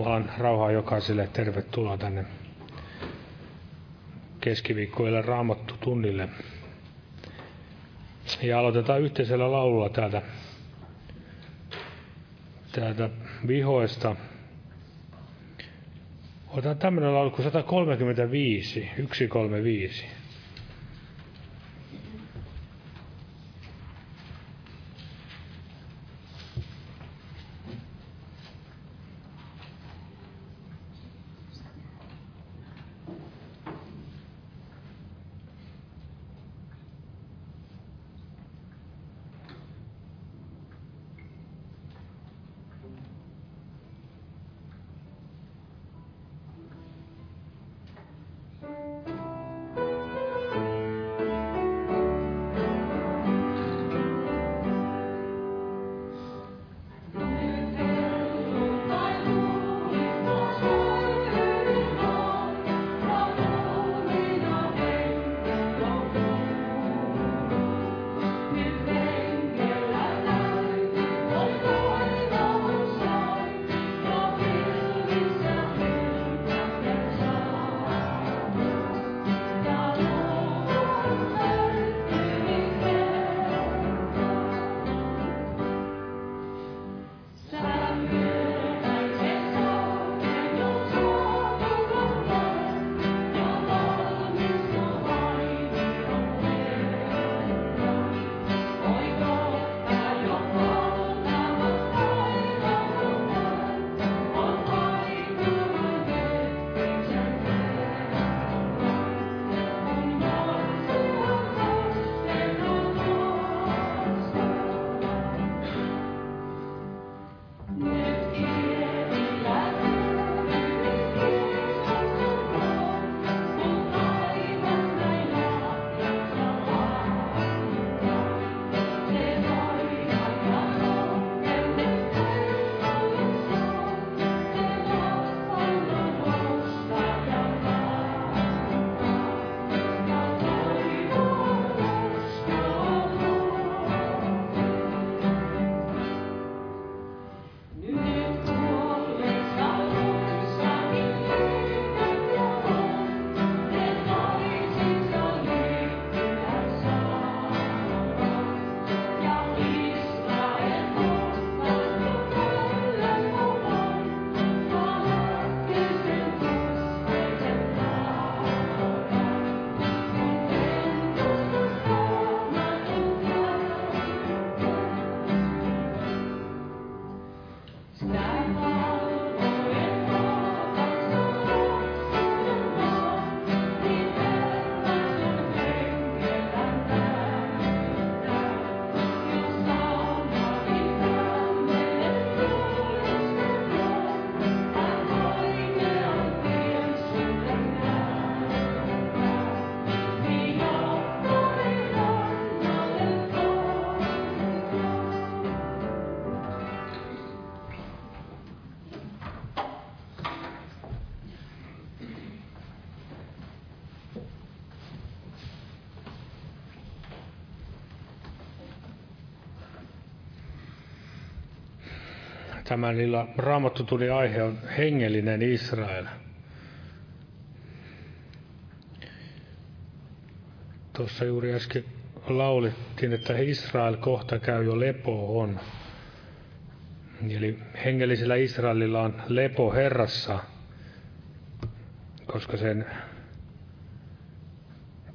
Jumalan rauhaa jokaiselle. Tervetuloa tänne keskiviikkoille raamattu tunnille. Ja aloitetaan yhteisellä laululla täältä, täältä vihoista. Otetaan tämmöinen laulu kuin 135, 135. Tämän illan raamattutunnin aihe on hengellinen Israel. Tuossa juuri äsken laulittiin, että Israel kohta käy jo lepoon. Eli hengellisellä Israelilla on lepo Herrassa, koska sen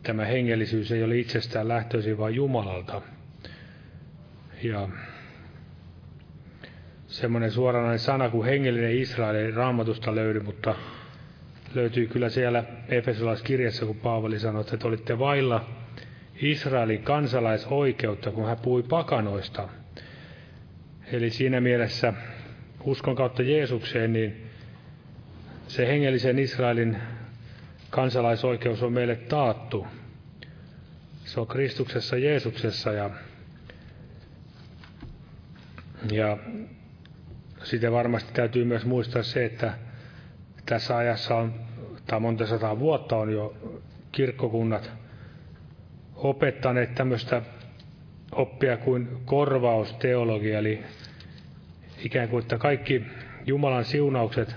tämä hengellisyys ei ole itsestään lähtöisin, vaan Jumalalta. Ja semmoinen suoranainen sana kuin hengellinen Israel ei raamatusta löydy, mutta löytyy kyllä siellä Efesolaiskirjassa, kun Paavali sanoi, että te olitte vailla Israelin kansalaisoikeutta, kun hän puhui pakanoista. Eli siinä mielessä uskon kautta Jeesukseen, niin se hengellisen Israelin kansalaisoikeus on meille taattu. Se on Kristuksessa Jeesuksessa ja, ja sitten varmasti täytyy myös muistaa se, että tässä ajassa on, tai monta sataa vuotta on jo kirkkokunnat opettaneet tämmöistä oppia kuin korvausteologia, eli ikään kuin, että kaikki Jumalan siunaukset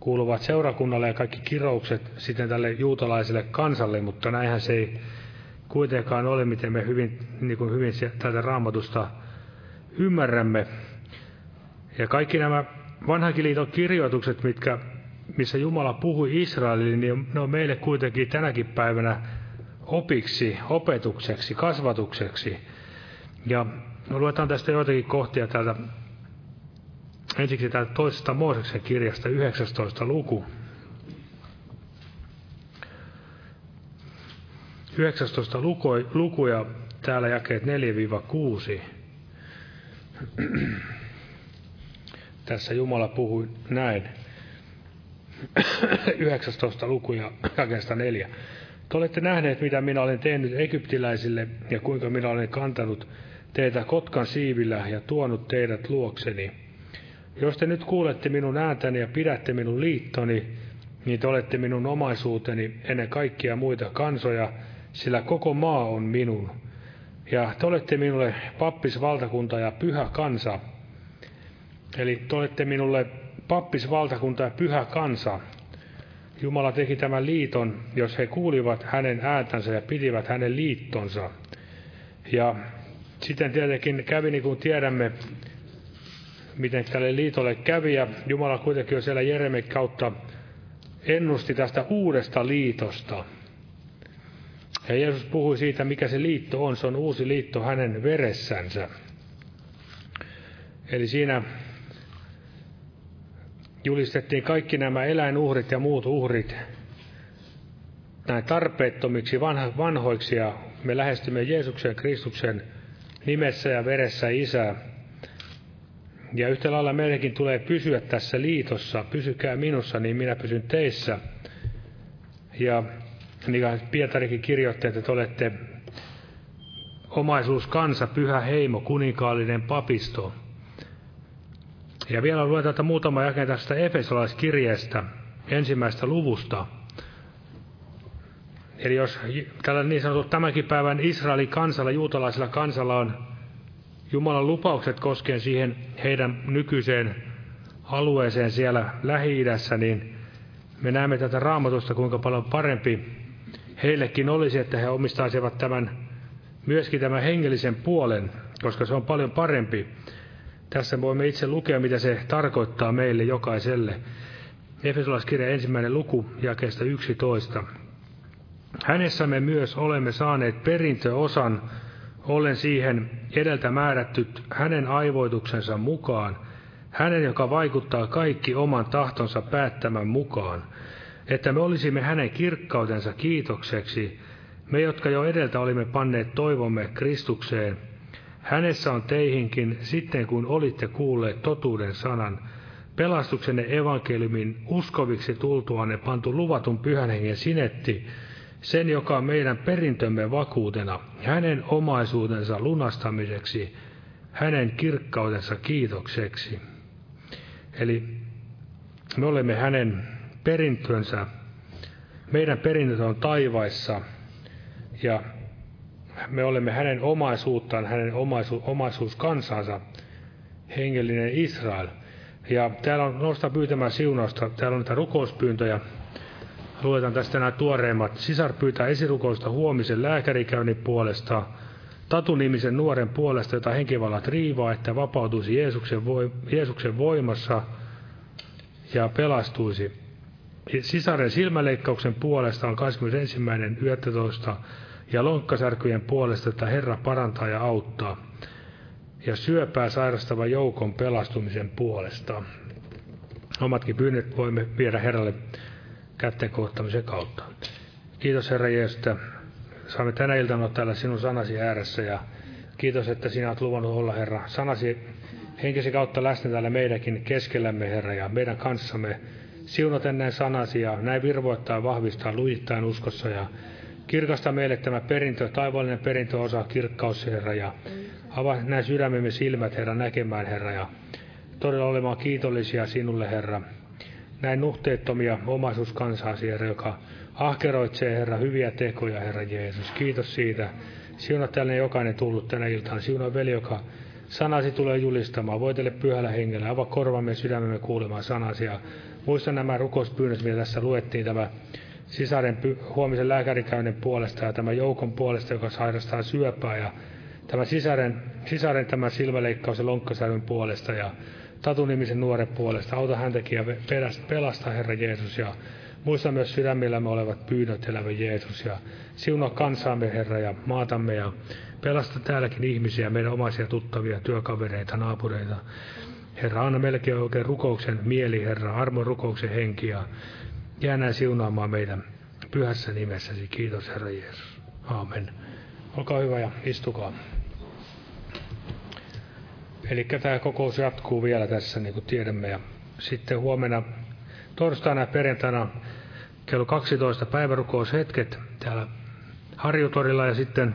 kuuluvat seurakunnalle ja kaikki kiroukset sitten tälle juutalaiselle kansalle, mutta näinhän se ei kuitenkaan ole, miten me hyvin, niin kuin hyvin tätä raamatusta ymmärrämme. Ja kaikki nämä vanhankin liiton kirjoitukset, mitkä, missä Jumala puhui Israelille, niin ne on meille kuitenkin tänäkin päivänä opiksi, opetukseksi, kasvatukseksi. Ja luetaan tästä joitakin kohtia täältä ensiksi täältä toisesta Mooseksen kirjasta 19. luku. 19 luku, luku ja täällä jakeet 4-6. Tässä Jumala puhui näin. 19 luku ja jakeesta 4. Te olette nähneet, mitä minä olen tehnyt egyptiläisille ja kuinka minä olen kantanut teitä kotkan siivillä ja tuonut teidät luokseni. Jos te nyt kuulette minun ääntäni ja pidätte minun liittoni, niin te olette minun omaisuuteni ennen kaikkia muita kansoja, sillä koko maa on minun. Ja te olette minulle pappisvaltakunta ja pyhä kansa. Eli te olette minulle pappisvaltakunta ja pyhä kansa. Jumala teki tämän liiton, jos he kuulivat hänen ääntänsä ja pidivät hänen liittonsa. Ja sitten tietenkin kävi niin kuin tiedämme, miten tälle liitolle kävi, ja Jumala kuitenkin jo siellä Jereme kautta ennusti tästä uudesta liitosta. Ja Jeesus puhui siitä, mikä se liitto on. Se on uusi liitto hänen veressänsä. Eli siinä julistettiin kaikki nämä eläinuhrit ja muut uhrit näin tarpeettomiksi vanhoiksi ja me lähestymme Jeesuksen Kristuksen nimessä ja veressä Isää. Ja yhtä lailla meidänkin tulee pysyä tässä liitossa. Pysykää minussa, niin minä pysyn teissä. Ja niin kuin Pietarikin kirjoitti, että te olette omaisuus kansa, pyhä heimo, kuninkaallinen papisto. Ja vielä luetaan muutama jakeen tästä Efesolaiskirjeestä, ensimmäistä luvusta. Eli jos tällä niin sanottu tämänkin päivän Israelin kansalla, juutalaisella kansalla on Jumalan lupaukset koskien siihen heidän nykyiseen alueeseen siellä Lähi-idässä, niin me näemme tätä raamatusta, kuinka paljon parempi heillekin olisi, että he omistaisivat tämän, myöskin tämän hengellisen puolen, koska se on paljon parempi. Tässä voimme itse lukea, mitä se tarkoittaa meille jokaiselle. Efesolaiskirja ensimmäinen luku, jakeesta 11. Hänessä me myös olemme saaneet perintöosan, ollen siihen edeltä määrättyt hänen aivoituksensa mukaan, hänen, joka vaikuttaa kaikki oman tahtonsa päättämän mukaan, että me olisimme hänen kirkkautensa kiitokseksi, me, jotka jo edeltä olimme panneet toivomme Kristukseen. Hänessä on teihinkin, sitten kun olitte kuulleet totuuden sanan, pelastuksenne evankeliumin uskoviksi tultuanne pantu luvatun pyhän hengen sinetti, sen, joka on meidän perintömme vakuutena, hänen omaisuutensa lunastamiseksi, hänen kirkkautensa kiitokseksi. Eli me olemme hänen perintönsä, meidän perintönsä on taivaissa, ja me olemme hänen omaisuuttaan, hänen omaisu, omaisuuskansansa, hengellinen Israel. Ja täällä on nosta pyytämään siunausta, täällä on niitä rukouspyyntöjä, Luetaan tästä nämä tuoreimmat. Sisar pyytää esirukousta huomisen lääkärikäynnin puolesta, Tatu-nimisen nuoren puolesta, jota henkivallat riivaa, että vapautuisi Jeesuksen, voi, Jeesuksen voimassa ja pelastuisi. Sisaren silmäleikkauksen puolesta on 21.11. ja lonkkasärkyjen puolesta, että Herra parantaa ja auttaa. Ja syöpää sairastava joukon pelastumisen puolesta. Omatkin pyynnöt voimme viedä Herralle kätten kohtamisen kautta. Kiitos Herra Jeesus, että saamme tänä iltana täällä sinun sanasi ääressä ja kiitos, että sinä olet luvannut olla Herra sanasi henkesi kautta läsnä täällä meidänkin keskellämme Herra ja meidän kanssamme. Siunat ennen sanasi ja näin virvoittaa, vahvistaa, lujittain uskossa ja kirkasta meille tämä perintö, taivaallinen perintöosa, kirkkaus Herra ja avaa näin sydämemme silmät Herra näkemään Herra ja todella olemaan kiitollisia sinulle Herra näin nuhteettomia omaisuuskansaasi, Herra, joka ahkeroitsee, Herra, hyviä tekoja, Herra Jeesus. Kiitos siitä. Siunaa tällainen jokainen tullut tänä iltana. Siunaa veli, joka sanasi tulee julistamaan. Voitele pyhällä hengellä, avaa korvamme sydämemme kuulemaan sanasi. Ja muista nämä rukouspyynnöt, mitä tässä luettiin, tämä sisaren huomisen lääkärikäynnin puolesta ja tämän joukon puolesta, joka sairastaa syöpää ja tämä sisaren, sisaren tämä silmäleikkaus ja lonkkasäryn puolesta ja Tatu-nimisen nuoren puolesta. Auta häntäkin ja pelasta, Herra Jeesus, ja muista myös sydämillämme olevat pyynnöt, elävä Jeesus, ja siunaa kansaamme, Herra, ja maatamme, ja pelasta täälläkin ihmisiä, meidän omaisia tuttavia, työkavereita, naapureita. Herra, anna meillekin oikein rukouksen mieli, Herra, armon rukouksen henki, ja jää näin siunaamaan meidän pyhässä nimessäsi. Kiitos, Herra Jeesus. Aamen. Olkaa hyvä ja istukaa. Eli tämä kokous jatkuu vielä tässä, niin kuin tiedämme. Ja sitten huomenna torstaina ja perjantaina kello 12 päivärukoushetket täällä Harjutorilla ja sitten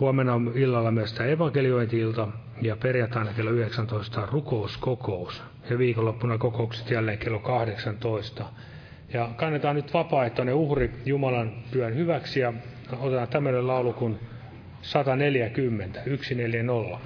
huomenna illalla myös tämä evankeliointi-ilta ja perjantaina kello 19 rukouskokous ja viikonloppuna kokoukset jälleen kello 18. Ja kannetaan nyt vapaaehtoinen uhri Jumalan työn hyväksi ja otetaan tämmöinen laulu kuin 140, 140.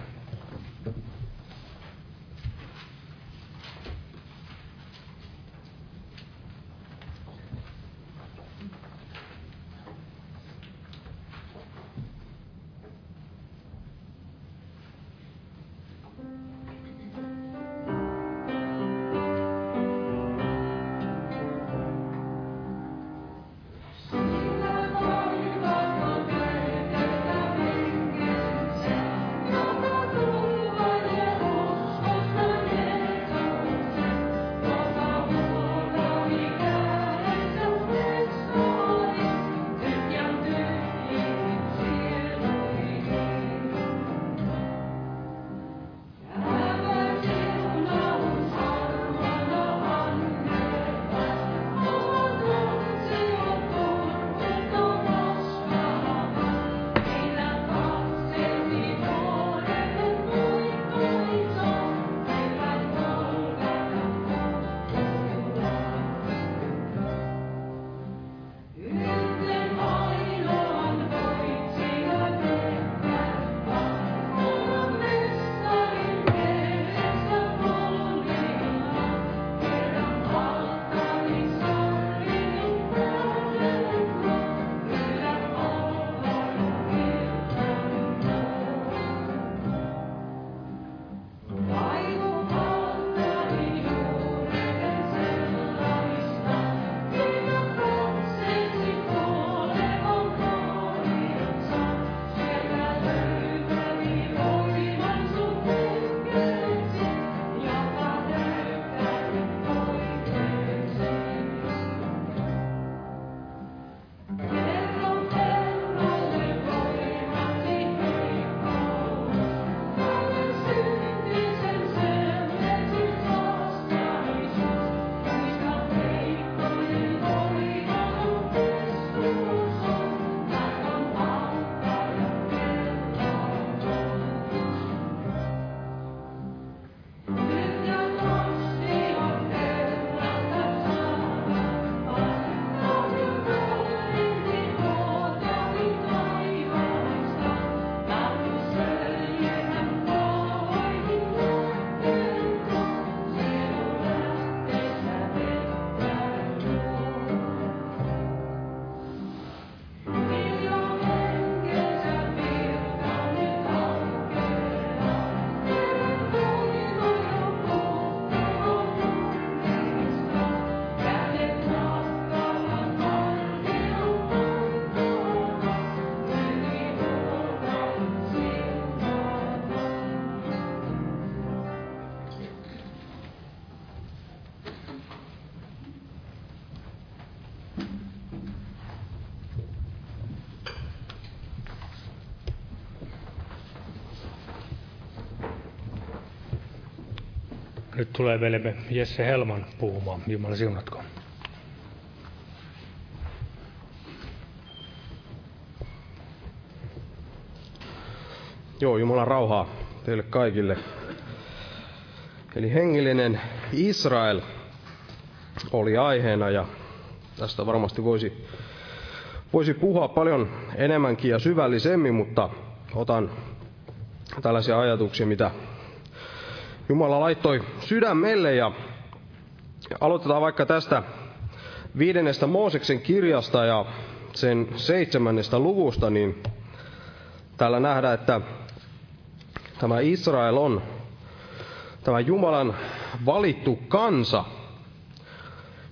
Nyt tulee velemme Jesse Helman puhumaan. Jumala siunatko. Joo, Jumalan rauhaa teille kaikille. Eli hengellinen Israel oli aiheena ja tästä varmasti voisi, voisi puhua paljon enemmänkin ja syvällisemmin, mutta otan tällaisia ajatuksia, mitä Jumala laittoi sydämelle ja aloitetaan vaikka tästä viidennestä Mooseksen kirjasta ja sen seitsemännestä luvusta, niin täällä nähdään, että tämä Israel on tämä Jumalan valittu kansa.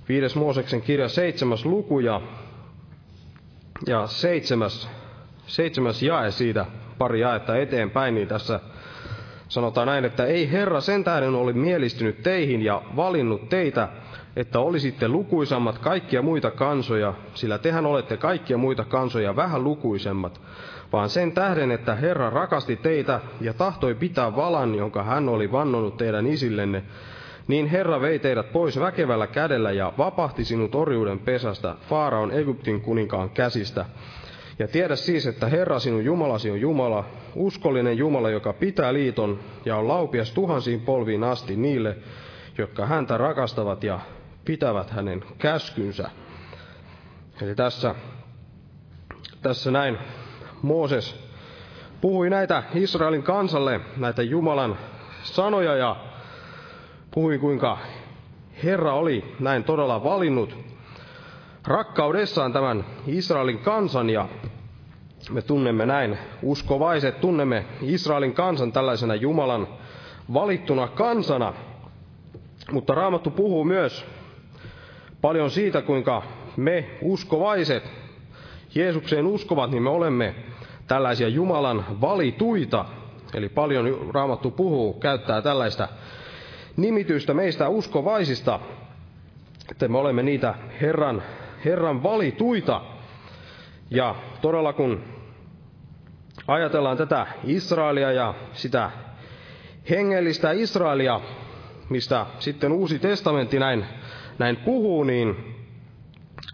Viides Mooseksen kirja seitsemäs luku ja, ja seitsemäs, seitsemäs jae siitä pari jaetta eteenpäin, niin tässä sanotaan näin, että ei Herra sen tähden ole mielistynyt teihin ja valinnut teitä, että olisitte lukuisammat kaikkia muita kansoja, sillä tehän olette kaikkia muita kansoja vähän lukuisemmat, vaan sen tähden, että Herra rakasti teitä ja tahtoi pitää valan, jonka hän oli vannonut teidän isillenne, niin Herra vei teidät pois väkevällä kädellä ja vapahti sinut orjuuden pesästä, Faaraon Egyptin kuninkaan käsistä. Ja tiedä siis, että Herra sinun Jumalasi on Jumala, uskollinen Jumala, joka pitää liiton ja on laupias tuhansiin polviin asti niille, jotka häntä rakastavat ja pitävät hänen käskynsä. Eli tässä, tässä näin Mooses puhui näitä Israelin kansalle, näitä Jumalan sanoja ja puhui kuinka Herra oli näin todella valinnut rakkaudessaan tämän Israelin kansan ja me tunnemme näin, uskovaiset tunnemme Israelin kansan tällaisena Jumalan valittuna kansana, mutta Raamattu puhuu myös paljon siitä, kuinka me uskovaiset, Jeesukseen uskovat, niin me olemme tällaisia Jumalan valituita. Eli paljon Raamattu puhuu, käyttää tällaista nimitystä meistä uskovaisista, että me olemme niitä Herran, Herran valituita. Ja todella kun ajatellaan tätä Israelia ja sitä hengellistä Israelia, mistä sitten Uusi testamentti näin näin puhuu, niin,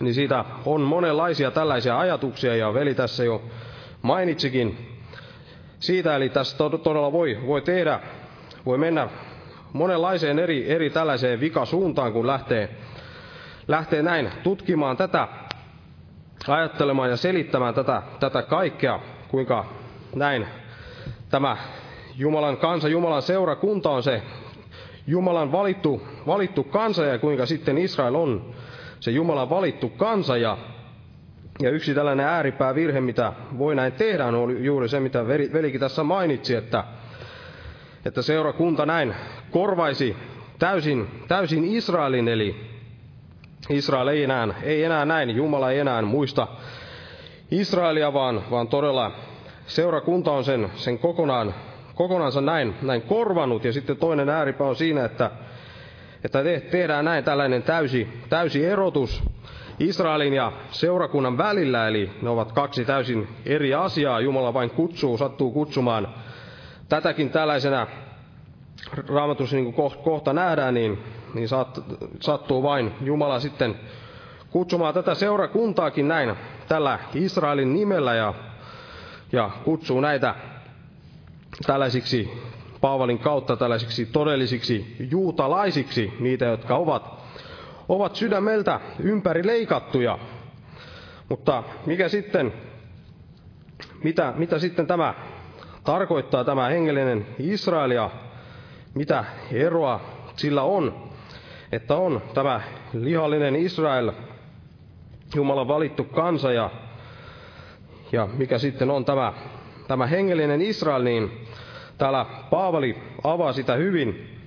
niin siitä on monenlaisia tällaisia ajatuksia, ja veli tässä jo mainitsikin siitä, eli tässä todella voi, voi tehdä, voi mennä monenlaiseen eri, eri tällaiseen vikasuuntaan, kun lähtee, lähtee näin tutkimaan tätä, ajattelemaan ja selittämään tätä, tätä kaikkea, kuinka näin tämä Jumalan kansa, Jumalan seurakunta on se Jumalan valittu, valittu kansa ja kuinka sitten Israel on se Jumalan valittu kansa. Ja, ja yksi tällainen ääripää virhe, mitä voi näin tehdä, on juuri se, mitä velikin tässä mainitsi, että, että seurakunta näin korvaisi täysin, täysin Israelin, eli Israel ei enää, ei enää näin, Jumala ei enää muista Israelia, vaan, vaan todella seurakunta on sen, sen kokonaan kokonansa näin, näin korvanut. Ja sitten toinen ääripää on siinä, että, että te, tehdään näin tällainen täysi, täysi erotus Israelin ja seurakunnan välillä, eli ne ovat kaksi täysin eri asiaa. Jumala vain kutsuu, sattuu kutsumaan tätäkin tällaisena, raamatussa niin kuin kohta nähdään, niin, niin saat, sattuu vain Jumala sitten kutsumaan tätä seurakuntaakin näin tällä Israelin nimellä ja, ja kutsuu näitä tällaisiksi Paavalin kautta tällaisiksi todellisiksi juutalaisiksi, niitä, jotka ovat, ovat sydämeltä ympäri leikattuja. Mutta mikä sitten, mitä, mitä sitten tämä tarkoittaa, tämä hengellinen Israel ja mitä eroa sillä on, että on tämä lihallinen Israel, Jumalan valittu kansa ja, ja mikä sitten on tämä tämä hengellinen Israel, niin täällä Paavali avaa sitä hyvin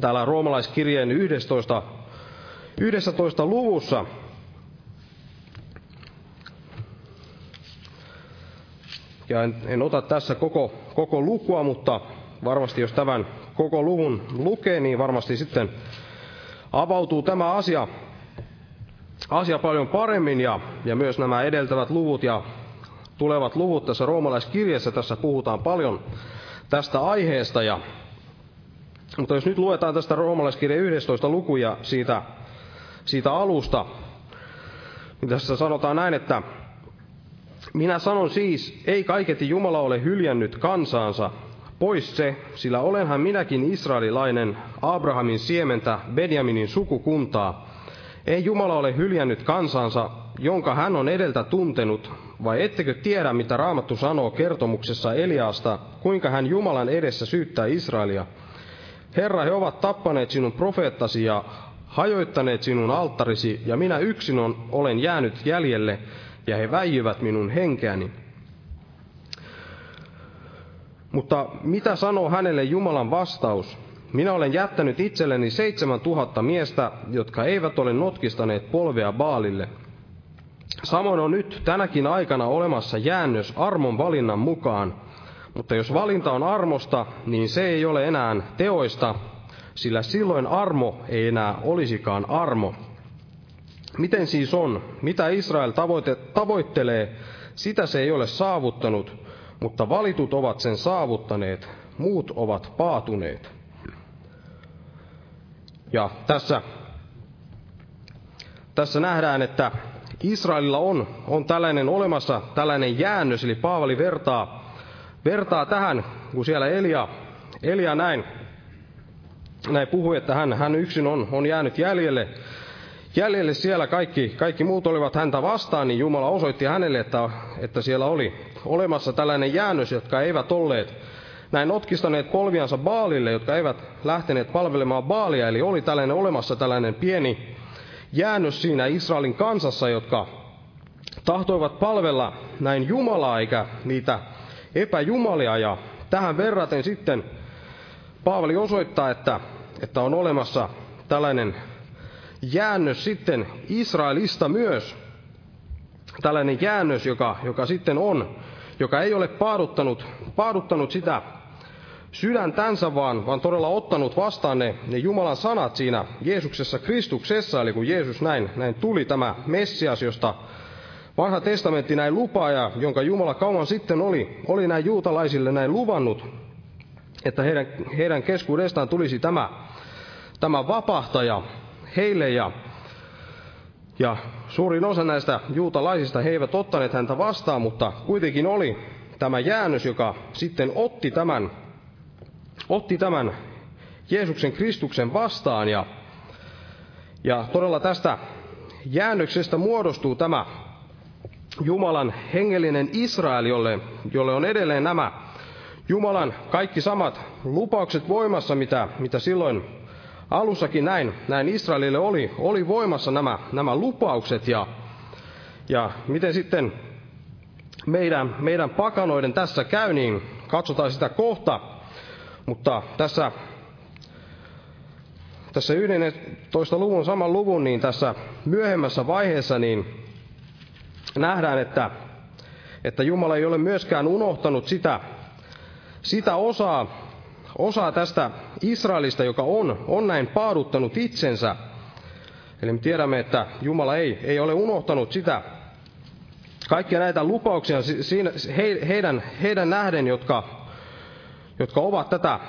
täällä roomalaiskirjeen 11, 11 luvussa. Ja en, en ota tässä koko, koko lukua, mutta varmasti jos tämän koko luvun lukee, niin varmasti sitten avautuu tämä asia, asia paljon paremmin ja, ja myös nämä edeltävät luvut ja tulevat luvut tässä roomalaiskirjassa, tässä puhutaan paljon tästä aiheesta. Ja, mutta jos nyt luetaan tästä roomalaiskirjan 11 lukuja siitä, siitä alusta, niin tässä sanotaan näin, että minä sanon siis, ei kaiketi Jumala ole hyljännyt kansaansa, pois se, sillä olenhan minäkin israelilainen, Abrahamin siementä, Benjaminin sukukuntaa. Ei Jumala ole hyljännyt kansansa, jonka hän on edeltä tuntenut, vai ettekö tiedä, mitä Raamattu sanoo kertomuksessa Eliaasta, kuinka hän Jumalan edessä syyttää Israelia? Herra, he ovat tappaneet sinun profeettasi ja hajoittaneet sinun alttarisi, ja minä yksin on, olen jäänyt jäljelle, ja he väijyvät minun henkeäni. Mutta mitä sanoo hänelle Jumalan vastaus? Minä olen jättänyt itselleni seitsemän tuhatta miestä, jotka eivät ole notkistaneet polvea Baalille. Samoin on nyt tänäkin aikana olemassa jäännös armon valinnan mukaan, mutta jos valinta on armosta, niin se ei ole enää teoista, sillä silloin armo ei enää olisikaan armo. Miten siis on? Mitä Israel tavoite, tavoittelee, sitä se ei ole saavuttanut, mutta valitut ovat sen saavuttaneet, muut ovat paatuneet. Ja tässä, tässä nähdään, että Israelilla on, on tällainen olemassa, tällainen jäännös, eli Paavali vertaa, vertaa tähän, kun siellä Elia, Elia näin, näin puhui, että hän, hän yksin on, on jäänyt jäljelle, jäljelle siellä. Kaikki, kaikki muut olivat häntä vastaan, niin Jumala osoitti hänelle, että, että siellä oli olemassa tällainen jäännös, jotka eivät olleet näin notkistaneet polviansa Baalille, jotka eivät lähteneet palvelemaan Baalia, eli oli tällainen olemassa tällainen pieni jäännös siinä Israelin kansassa, jotka tahtoivat palvella näin Jumalaa eikä niitä epäjumalia. Ja tähän verraten sitten Paavali osoittaa, että, että on olemassa tällainen jäännös sitten Israelista myös. Tällainen jäännös, joka, joka sitten on, joka ei ole paaduttanut, paaduttanut sitä sydäntänsä, vaan, vaan todella ottanut vastaan ne, ne Jumalan sanat siinä Jeesuksessa Kristuksessa, eli kun Jeesus näin, näin tuli tämä Messias, josta vanha testamentti näin lupaa, ja jonka Jumala kauan sitten oli, oli näin juutalaisille näin luvannut, että heidän, heidän keskuudestaan tulisi tämä, tämä vapahtaja heille, ja, ja suurin osa näistä juutalaisista, he eivät ottaneet häntä vastaan, mutta kuitenkin oli tämä jäännös, joka sitten otti tämän otti tämän Jeesuksen Kristuksen vastaan. Ja, ja todella tästä jäännöksestä muodostuu tämä Jumalan hengellinen Israel, jolle, jolle on edelleen nämä Jumalan kaikki samat lupaukset voimassa, mitä, mitä silloin alussakin näin, näin Israelille oli, oli voimassa nämä, nämä lupaukset ja, ja miten sitten meidän, meidän pakanoiden tässä käy, niin katsotaan sitä kohta. Mutta tässä, tässä 11 luvun, saman luvun, niin tässä myöhemmässä vaiheessa niin nähdään, että, että Jumala ei ole myöskään unohtanut sitä, sitä osaa, osaa tästä Israelista, joka on, on näin paaduttanut itsensä. Eli me tiedämme, että Jumala ei, ei ole unohtanut sitä, kaikkia näitä lupauksia siinä, he, heidän, heidän nähden, jotka jotka ovat tätä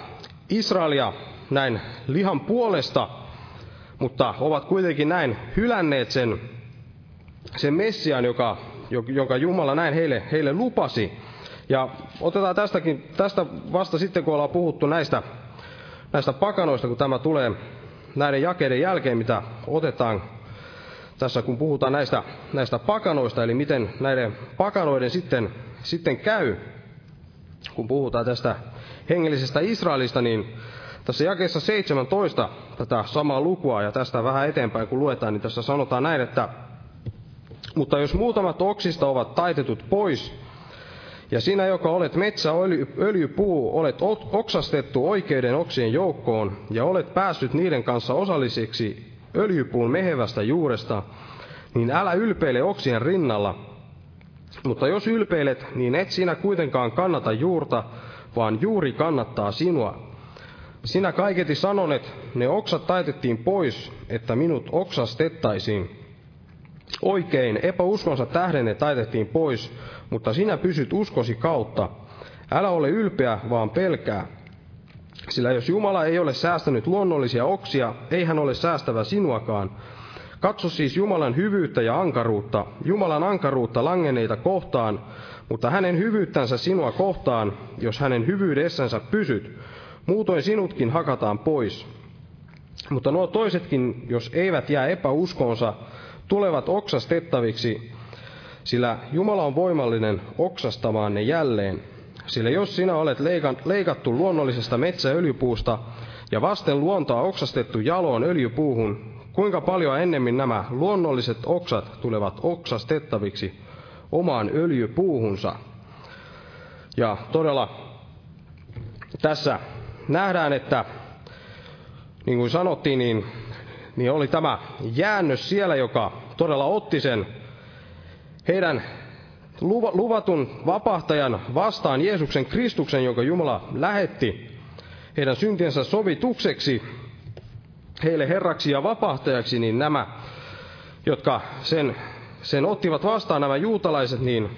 Israelia näin lihan puolesta, mutta ovat kuitenkin näin hylänneet sen, sen Messian, joka, jonka Jumala näin heille, heille lupasi. Ja otetaan tästäkin, tästä vasta sitten, kun ollaan puhuttu näistä, näistä pakanoista, kun tämä tulee näiden jakeiden jälkeen, mitä otetaan tässä, kun puhutaan näistä, näistä pakanoista, eli miten näiden pakanoiden sitten, sitten käy, kun puhutaan tästä hengellisestä Israelista, niin tässä jakeessa 17 tätä samaa lukua ja tästä vähän eteenpäin kun luetaan, niin tässä sanotaan näin, että mutta jos muutamat oksista ovat taitetut pois, ja sinä, joka olet metsä öljypuu, olet oksastettu oikeiden oksien joukkoon, ja olet päässyt niiden kanssa osalliseksi öljypuun mehevästä juuresta, niin älä ylpeile oksien rinnalla. Mutta jos ylpeilet, niin et sinä kuitenkaan kannata juurta, vaan juuri kannattaa sinua. Sinä kaiketi sanonet, ne oksat taitettiin pois, että minut oksastettaisiin. Oikein, epäuskonsa tähden ne taitettiin pois, mutta sinä pysyt uskosi kautta. Älä ole ylpeä, vaan pelkää. Sillä jos Jumala ei ole säästänyt luonnollisia oksia, ei hän ole säästävä sinuakaan. Katso siis Jumalan hyvyyttä ja ankaruutta, Jumalan ankaruutta langeneita kohtaan, mutta hänen hyvyyttänsä sinua kohtaan, jos hänen hyvyydessänsä pysyt, muutoin sinutkin hakataan pois. Mutta nuo toisetkin, jos eivät jää epäuskonsa, tulevat oksastettaviksi, sillä Jumala on voimallinen oksastamaan ne jälleen. Sillä jos sinä olet leikattu luonnollisesta metsäöljypuusta ja vasten luontoa oksastettu jaloon öljypuuhun, kuinka paljon ennemmin nämä luonnolliset oksat tulevat oksastettaviksi omaan öljypuuhunsa. Ja todella tässä nähdään, että niin kuin sanottiin, niin, niin oli tämä jäännös siellä, joka todella otti sen. Heidän luvatun vapahtajan vastaan Jeesuksen Kristuksen, jonka Jumala lähetti heidän syntiensä sovitukseksi, heille herraksi ja vapahtajaksi, niin nämä, jotka sen, sen ottivat vastaan, nämä juutalaiset, niin,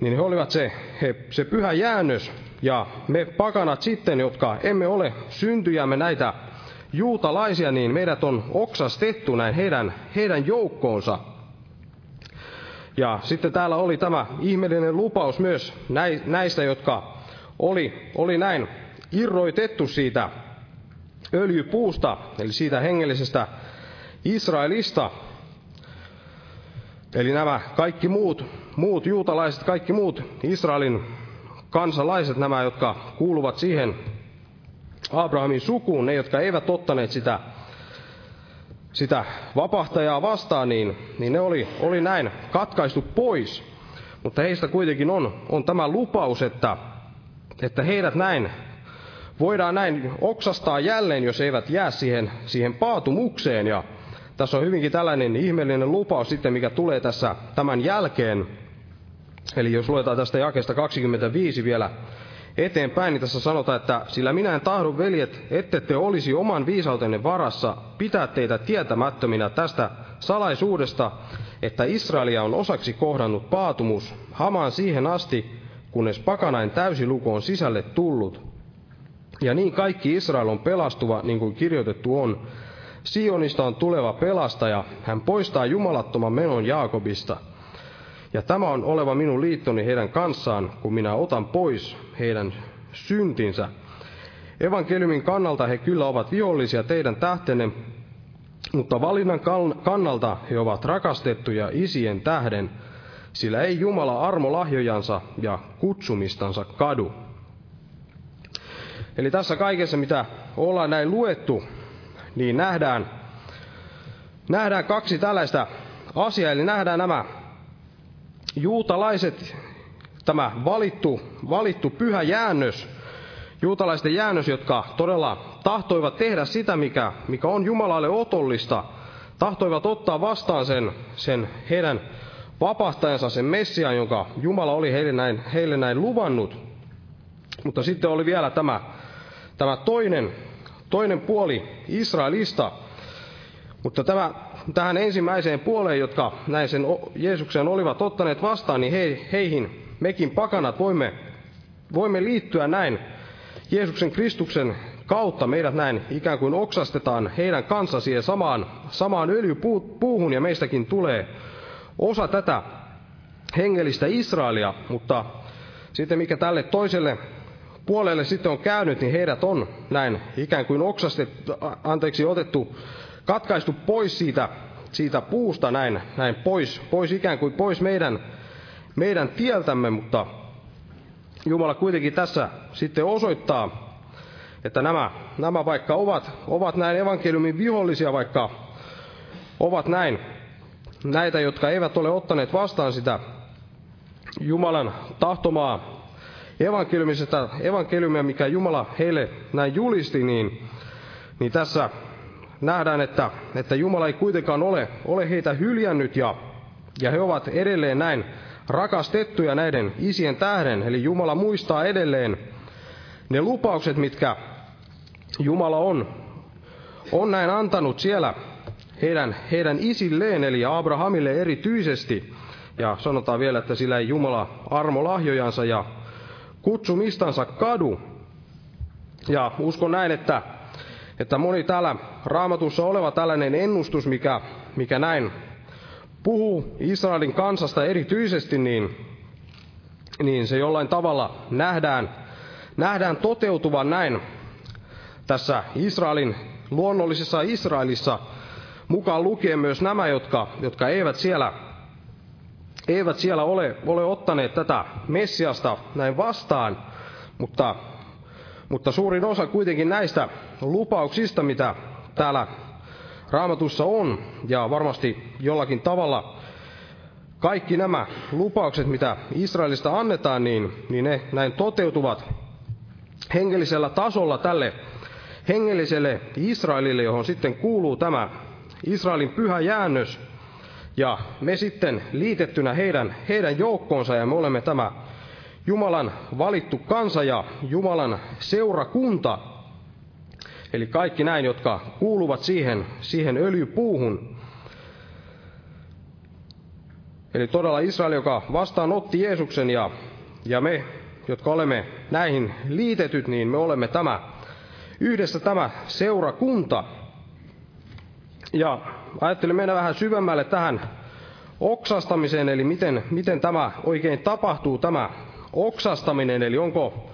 niin he olivat se, he, se pyhä jäännös, ja me pakanat sitten, jotka emme ole syntyjämme näitä juutalaisia, niin meidät on oksastettu näin heidän, heidän joukkoonsa. Ja sitten täällä oli tämä ihmeellinen lupaus myös näistä, jotka oli, oli näin irroitettu siitä öljypuusta, eli siitä hengellisestä Israelista. Eli nämä kaikki muut, muut juutalaiset, kaikki muut Israelin kansalaiset, nämä, jotka kuuluvat siihen Abrahamin sukuun, ne, jotka eivät ottaneet sitä, sitä vapahtajaa vastaan, niin, niin ne oli, oli näin katkaistu pois. Mutta heistä kuitenkin on, on tämä lupaus, että, että heidät näin voidaan näin oksastaa jälleen, jos eivät jää siihen, siihen paatumukseen. Ja tässä on hyvinkin tällainen ihmeellinen lupaus sitten, mikä tulee tässä tämän jälkeen. Eli jos luetaan tästä jakeesta 25 vielä eteenpäin, niin tässä sanotaan, että sillä minä en tahdo, veljet, ette te olisi oman viisautenne varassa pitää teitä tietämättöminä tästä salaisuudesta, että Israelia on osaksi kohdannut paatumus hamaan siihen asti, kunnes pakanain täysiluku on sisälle tullut. Ja niin kaikki Israel on pelastuva, niin kuin kirjoitettu on. Sionista on tuleva pelastaja, hän poistaa jumalattoman menon Jaakobista – ja tämä on oleva minun liittoni heidän kanssaan, kun minä otan pois heidän syntinsä. Evankeliumin kannalta he kyllä ovat vihollisia teidän tähtenne, mutta valinnan kannalta he ovat rakastettuja isien tähden, sillä ei Jumala armo lahjojansa ja kutsumistansa kadu. Eli tässä kaikessa, mitä ollaan näin luettu, niin nähdään, nähdään kaksi tällaista asiaa, eli nähdään nämä juutalaiset, tämä valittu, valittu pyhä jäännös, juutalaisten jäännös, jotka todella tahtoivat tehdä sitä, mikä, mikä on Jumalalle otollista, tahtoivat ottaa vastaan sen, sen heidän vapahtajansa, sen Messiaan, jonka Jumala oli heille näin, heille näin luvannut. Mutta sitten oli vielä tämä, tämä toinen, toinen puoli Israelista. Mutta tämä tähän ensimmäiseen puoleen, jotka näin sen Jeesuksen olivat ottaneet vastaan, niin he, heihin mekin pakanat voimme, voimme liittyä näin Jeesuksen Kristuksen kautta meidät näin ikään kuin oksastetaan heidän kanssa siihen samaan, samaan öljypuuhun ja meistäkin tulee osa tätä hengellistä Israelia, mutta sitten mikä tälle toiselle puolelle sitten on käynyt, niin heidät on näin ikään kuin oksastettu, anteeksi, otettu katkaistu pois siitä, siitä puusta näin, näin pois, pois ikään kuin pois meidän, meidän tieltämme, mutta Jumala kuitenkin tässä sitten osoittaa, että nämä, nämä vaikka ovat, ovat näin evankeliumin vihollisia, vaikka ovat näin näitä, jotka eivät ole ottaneet vastaan sitä Jumalan tahtomaa evankeliumista, evankeliumia, mikä Jumala heille näin julisti, niin, niin tässä nähdään, että, että Jumala ei kuitenkaan ole, ole heitä hyljännyt ja, ja he ovat edelleen näin rakastettuja näiden isien tähden. Eli Jumala muistaa edelleen ne lupaukset, mitkä Jumala on, on näin antanut siellä heidän, heidän isilleen, eli Abrahamille erityisesti. Ja sanotaan vielä, että sillä ei Jumala armo lahjojansa ja kutsumistansa kadu. Ja uskon näin, että että moni täällä raamatussa oleva tällainen ennustus, mikä, mikä näin puhuu Israelin kansasta erityisesti, niin, niin se jollain tavalla nähdään, nähdään toteutuvan näin tässä Israelin luonnollisessa Israelissa, mukaan lukien myös nämä, jotka, jotka eivät siellä, eivät siellä ole, ole ottaneet tätä Messiasta näin vastaan, mutta, mutta suurin osa kuitenkin näistä lupauksista, mitä täällä raamatussa on, ja varmasti jollakin tavalla kaikki nämä lupaukset, mitä Israelista annetaan, niin, niin ne näin toteutuvat hengellisellä tasolla tälle hengelliselle Israelille, johon sitten kuuluu tämä Israelin pyhä jäännös, ja me sitten liitettynä heidän, heidän joukkoonsa, ja me olemme tämä Jumalan valittu kansa ja Jumalan seurakunta, eli kaikki näin, jotka kuuluvat siihen, siihen öljypuuhun. Eli todella Israel, joka vastaanotti Jeesuksen ja, ja me, jotka olemme näihin liitetyt, niin me olemme tämä, yhdessä tämä seurakunta. Ja ajattelin mennä vähän syvemmälle tähän oksastamiseen, eli miten, miten tämä oikein tapahtuu, tämä oksastaminen, eli onko,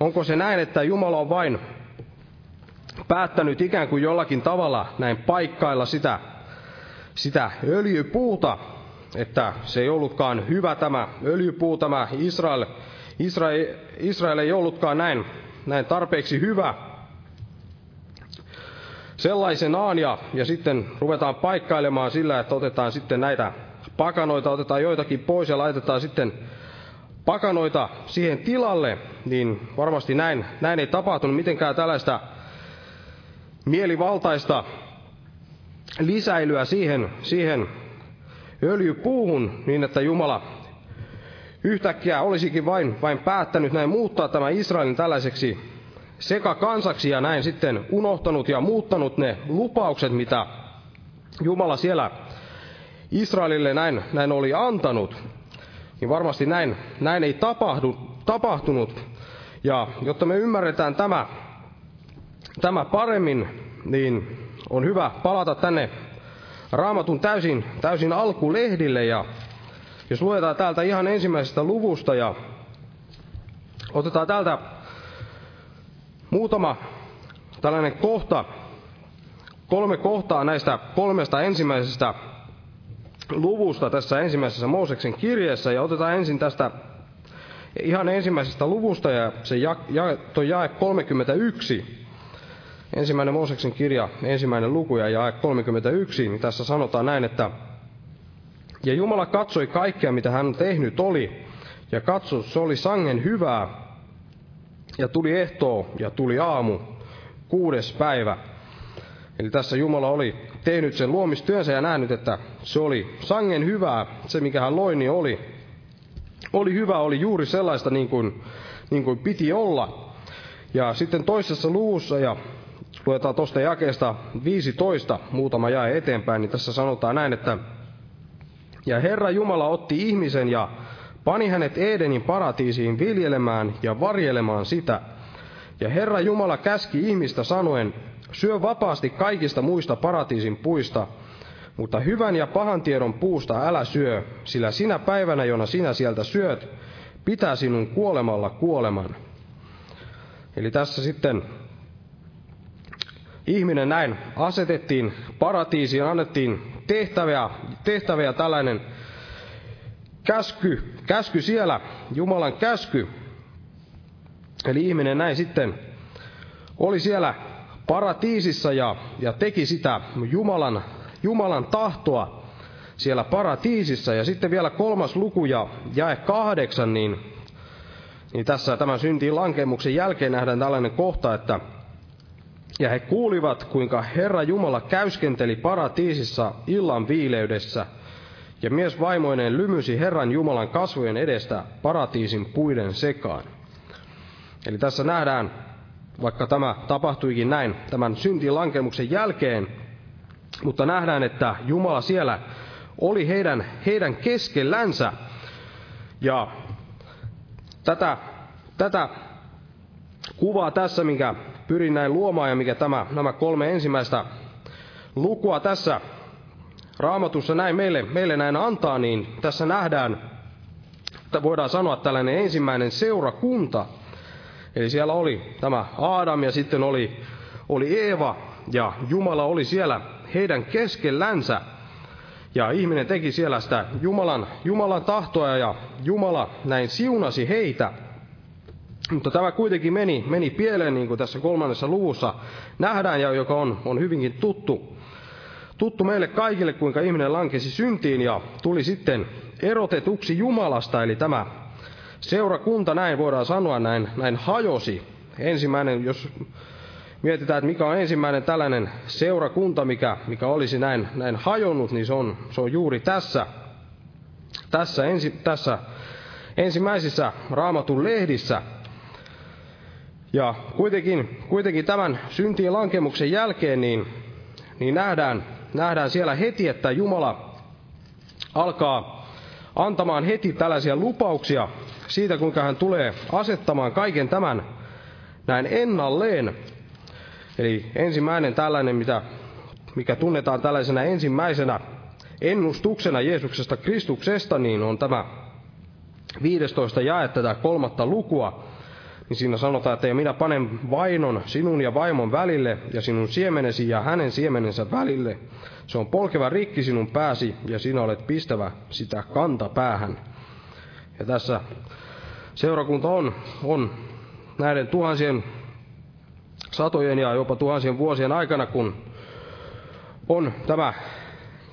onko se näin, että Jumala on vain päättänyt ikään kuin jollakin tavalla näin paikkailla sitä, sitä öljypuuta, että se ei ollutkaan hyvä tämä öljypuu, tämä Israel, Israel, Israel ei ollutkaan näin, näin tarpeeksi hyvä sellaisenaan ja, ja sitten ruvetaan paikkailemaan sillä, että otetaan sitten näitä pakanoita, otetaan joitakin pois ja laitetaan sitten pakanoita siihen tilalle, niin varmasti näin, näin ei tapahtunut mitenkään tällaista mielivaltaista lisäilyä siihen, siihen öljypuuhun niin, että Jumala yhtäkkiä olisikin vain, vain päättänyt näin muuttaa tämä Israelin tällaiseksi sekakansaksi ja näin sitten unohtanut ja muuttanut ne lupaukset, mitä Jumala siellä Israelille näin, näin oli antanut, niin varmasti näin, näin ei tapahdu, tapahtunut. Ja jotta me ymmärretään tämä, tämä paremmin, niin on hyvä palata tänne raamatun täysin, täysin alkulehdille ja jos luetaan täältä ihan ensimmäisestä luvusta ja otetaan täältä muutama tällainen kohta, kolme kohtaa näistä kolmesta ensimmäisestä luvusta tässä ensimmäisessä Mooseksen kirjeessä ja otetaan ensin tästä ihan ensimmäisestä luvusta ja se ja, ja, toi jae 31. Ensimmäinen Mooseksen kirja, ensimmäinen luku ja jae 31, niin tässä sanotaan näin, että ja Jumala katsoi kaikkea, mitä hän tehnyt oli, ja katso, se oli sangen hyvää, ja tuli ehtoo, ja tuli aamu, kuudes päivä. Eli tässä Jumala oli tehnyt sen luomistyönsä ja nähnyt, että se oli sangen hyvää, se mikä hän loi, niin oli, oli hyvä, oli juuri sellaista niin kuin, niin kuin piti olla. Ja sitten toisessa luvussa, ja luetaan tuosta jakeesta 15, muutama jae eteenpäin, niin tässä sanotaan näin, että ja Herra Jumala otti ihmisen ja pani hänet Edenin paratiisiin viljelemään ja varjelemaan sitä. Ja Herra Jumala käski ihmistä sanoen, syö vapaasti kaikista muista paratiisin puista, mutta hyvän ja pahan tiedon puusta älä syö, sillä sinä päivänä, jona sinä sieltä syöt, pitää sinun kuolemalla kuoleman. Eli tässä sitten ihminen näin asetettiin paratiisiin, annettiin tehtäviä, tehtäviä tällainen käsky, käsky siellä, Jumalan käsky. Eli ihminen näin sitten oli siellä paratiisissa ja, ja teki sitä Jumalan, Jumalan tahtoa siellä paratiisissa. Ja sitten vielä kolmas luku ja jae kahdeksan, niin, niin tässä tämän syntiin lankemuksen jälkeen nähdään tällainen kohta, että ja he kuulivat, kuinka Herra Jumala käyskenteli paratiisissa illan viileydessä, ja mies vaimoinen lymysi Herran Jumalan kasvojen edestä paratiisin puiden sekaan. Eli tässä nähdään, vaikka tämä tapahtuikin näin tämän syntilankemuksen jälkeen, mutta nähdään, että Jumala siellä oli heidän, heidän keskellänsä. Ja tätä, tätä kuvaa tässä, minkä pyrin näin luomaan ja mikä tämä, nämä kolme ensimmäistä lukua tässä raamatussa näin meille, meille näin antaa, niin tässä nähdään, että voidaan sanoa tällainen ensimmäinen seurakunta. Eli siellä oli tämä Aadam ja sitten oli, oli Eeva ja Jumala oli siellä heidän keskellänsä. Ja ihminen teki siellä sitä Jumalan, Jumalan tahtoa ja Jumala näin siunasi heitä. Mutta tämä kuitenkin meni, meni pieleen, niin kuin tässä kolmannessa luvussa nähdään, ja joka on, on hyvinkin tuttu, tuttu meille kaikille, kuinka ihminen lankesi syntiin ja tuli sitten erotetuksi Jumalasta, eli tämä seurakunta, näin voidaan sanoa, näin, näin hajosi. Ensimmäinen, jos mietitään, että mikä on ensimmäinen tällainen seurakunta, mikä, mikä olisi näin, näin hajonnut, niin se on, se on juuri tässä, tässä, ensi, tässä ensimmäisissä raamatun lehdissä. Ja kuitenkin, kuitenkin tämän syntien lankemuksen jälkeen niin, niin nähdään, nähdään siellä heti, että Jumala alkaa antamaan heti tällaisia lupauksia siitä, kuinka hän tulee asettamaan kaiken tämän näin ennalleen. Eli ensimmäinen tällainen, mitä, mikä tunnetaan tällaisena ensimmäisenä ennustuksena Jeesuksesta Kristuksesta, niin on tämä 15 jae tätä kolmatta lukua, niin siinä sanotaan, että ja minä panen vainon sinun ja vaimon välille ja sinun siemenesi ja hänen siemenensä välille. Se on polkeva rikki sinun pääsi ja sinä olet pistävä sitä kanta päähän. Ja tässä seurakunta on, on näiden tuhansien, satojen ja jopa tuhansien vuosien aikana, kun on tämä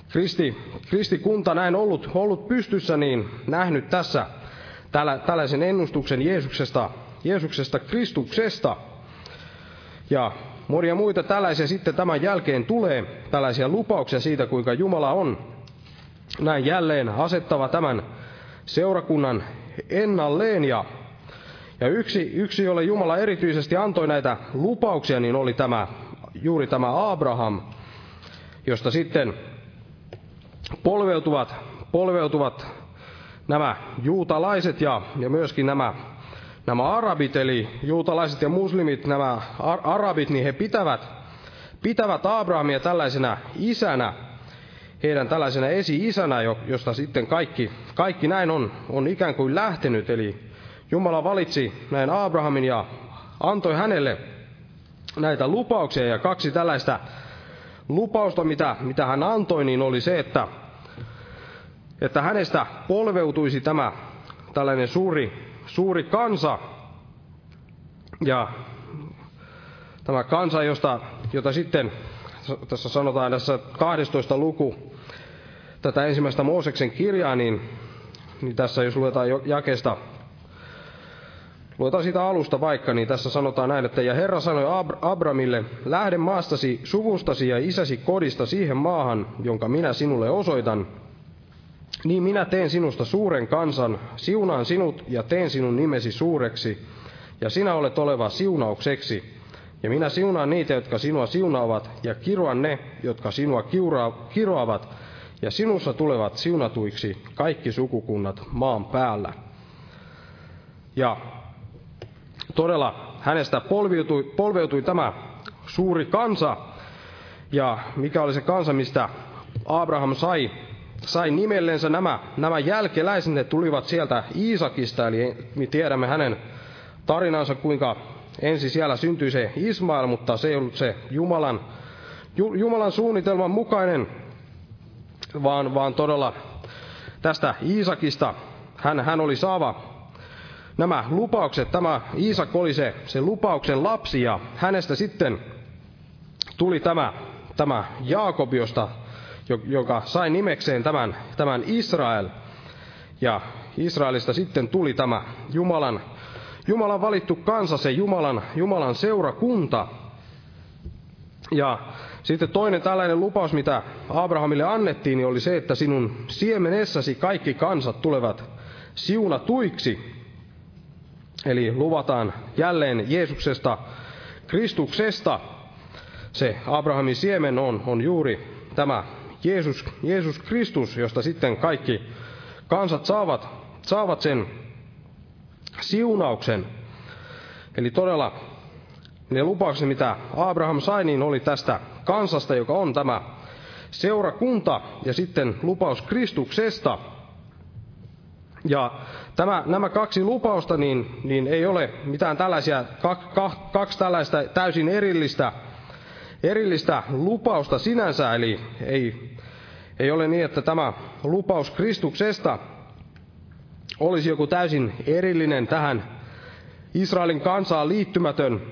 kristi, kristikunta näin ollut, ollut pystyssä, niin nähnyt tässä tällä, tällaisen ennustuksen Jeesuksesta, Jeesuksesta Kristuksesta. Ja monia muita tällaisia sitten tämän jälkeen tulee, tällaisia lupauksia siitä, kuinka Jumala on näin jälleen asettava tämän seurakunnan ennalleen. Ja, ja yksi, yksi, jolle Jumala erityisesti antoi näitä lupauksia, niin oli tämä, juuri tämä Abraham, josta sitten polveutuvat, polveutuvat nämä juutalaiset ja, ja myöskin nämä, nämä arabit, eli juutalaiset ja muslimit, nämä arabit, niin he pitävät, pitävät Abrahamia tällaisena isänä, heidän tällaisena esi-isänä, josta sitten kaikki, kaikki näin on, on ikään kuin lähtenyt. Eli Jumala valitsi näin Abrahamin ja antoi hänelle näitä lupauksia. Ja kaksi tällaista lupausta, mitä, mitä hän antoi, niin oli se, että että hänestä polveutuisi tämä tällainen suuri, suuri kansa. Ja tämä kansa, josta, jota sitten tässä sanotaan tässä 12 luku tätä ensimmäistä Mooseksen kirjaa, niin, niin tässä jos luetaan jakesta, luetaan sitä alusta vaikka, niin tässä sanotaan näin, että ja Herra sanoi Ab- Abramille, lähde maastasi, suvustasi ja isäsi kodista siihen maahan, jonka minä sinulle osoitan, niin minä teen sinusta suuren kansan, siunaan sinut ja teen sinun nimesi suureksi, ja sinä olet oleva siunaukseksi. Ja minä siunaan niitä, jotka sinua siunaavat, ja kiroan ne, jotka sinua kiroavat, ja sinussa tulevat siunatuiksi kaikki sukukunnat maan päällä. Ja todella hänestä polveutui, polveutui tämä suuri kansa, ja mikä oli se kansa, mistä Abraham sai sai nimellensä? Nämä, nämä jälkeläiset, ne tulivat sieltä Iisakista, eli me tiedämme hänen tarinansa, kuinka ensin siellä syntyi se Ismael, mutta se ei ollut se Jumalan, Jumalan suunnitelman mukainen, vaan, vaan todella tästä Iisakista hän, hän oli saava nämä lupaukset. Tämä Iisak oli se, se lupauksen lapsi ja hänestä sitten tuli tämä, tämä Jaakob, josta joka sai nimekseen tämän, tämän Israel. Ja Israelista sitten tuli tämä Jumalan, Jumalan valittu kansa, se Jumalan, Jumalan seurakunta. Ja sitten toinen tällainen lupaus, mitä Abrahamille annettiin, niin oli se, että sinun siemenessäsi kaikki kansat tulevat siunatuiksi. Eli luvataan jälleen Jeesuksesta, Kristuksesta. Se Abrahamin siemen on, on juuri tämä Jeesus, Jeesus Kristus, josta sitten kaikki kansat saavat, saavat sen siunauksen. Eli todella ne lupaukset, mitä Abraham sai, niin oli tästä kansasta, joka on tämä seurakunta, ja sitten lupaus Kristuksesta. Ja tämä, nämä kaksi lupausta, niin, niin ei ole mitään tällaisia, kaksi tällaista täysin erillistä erillistä lupausta sinänsä, eli ei, ei ole niin, että tämä lupaus Kristuksesta olisi joku täysin erillinen tähän Israelin kansaan liittymätön,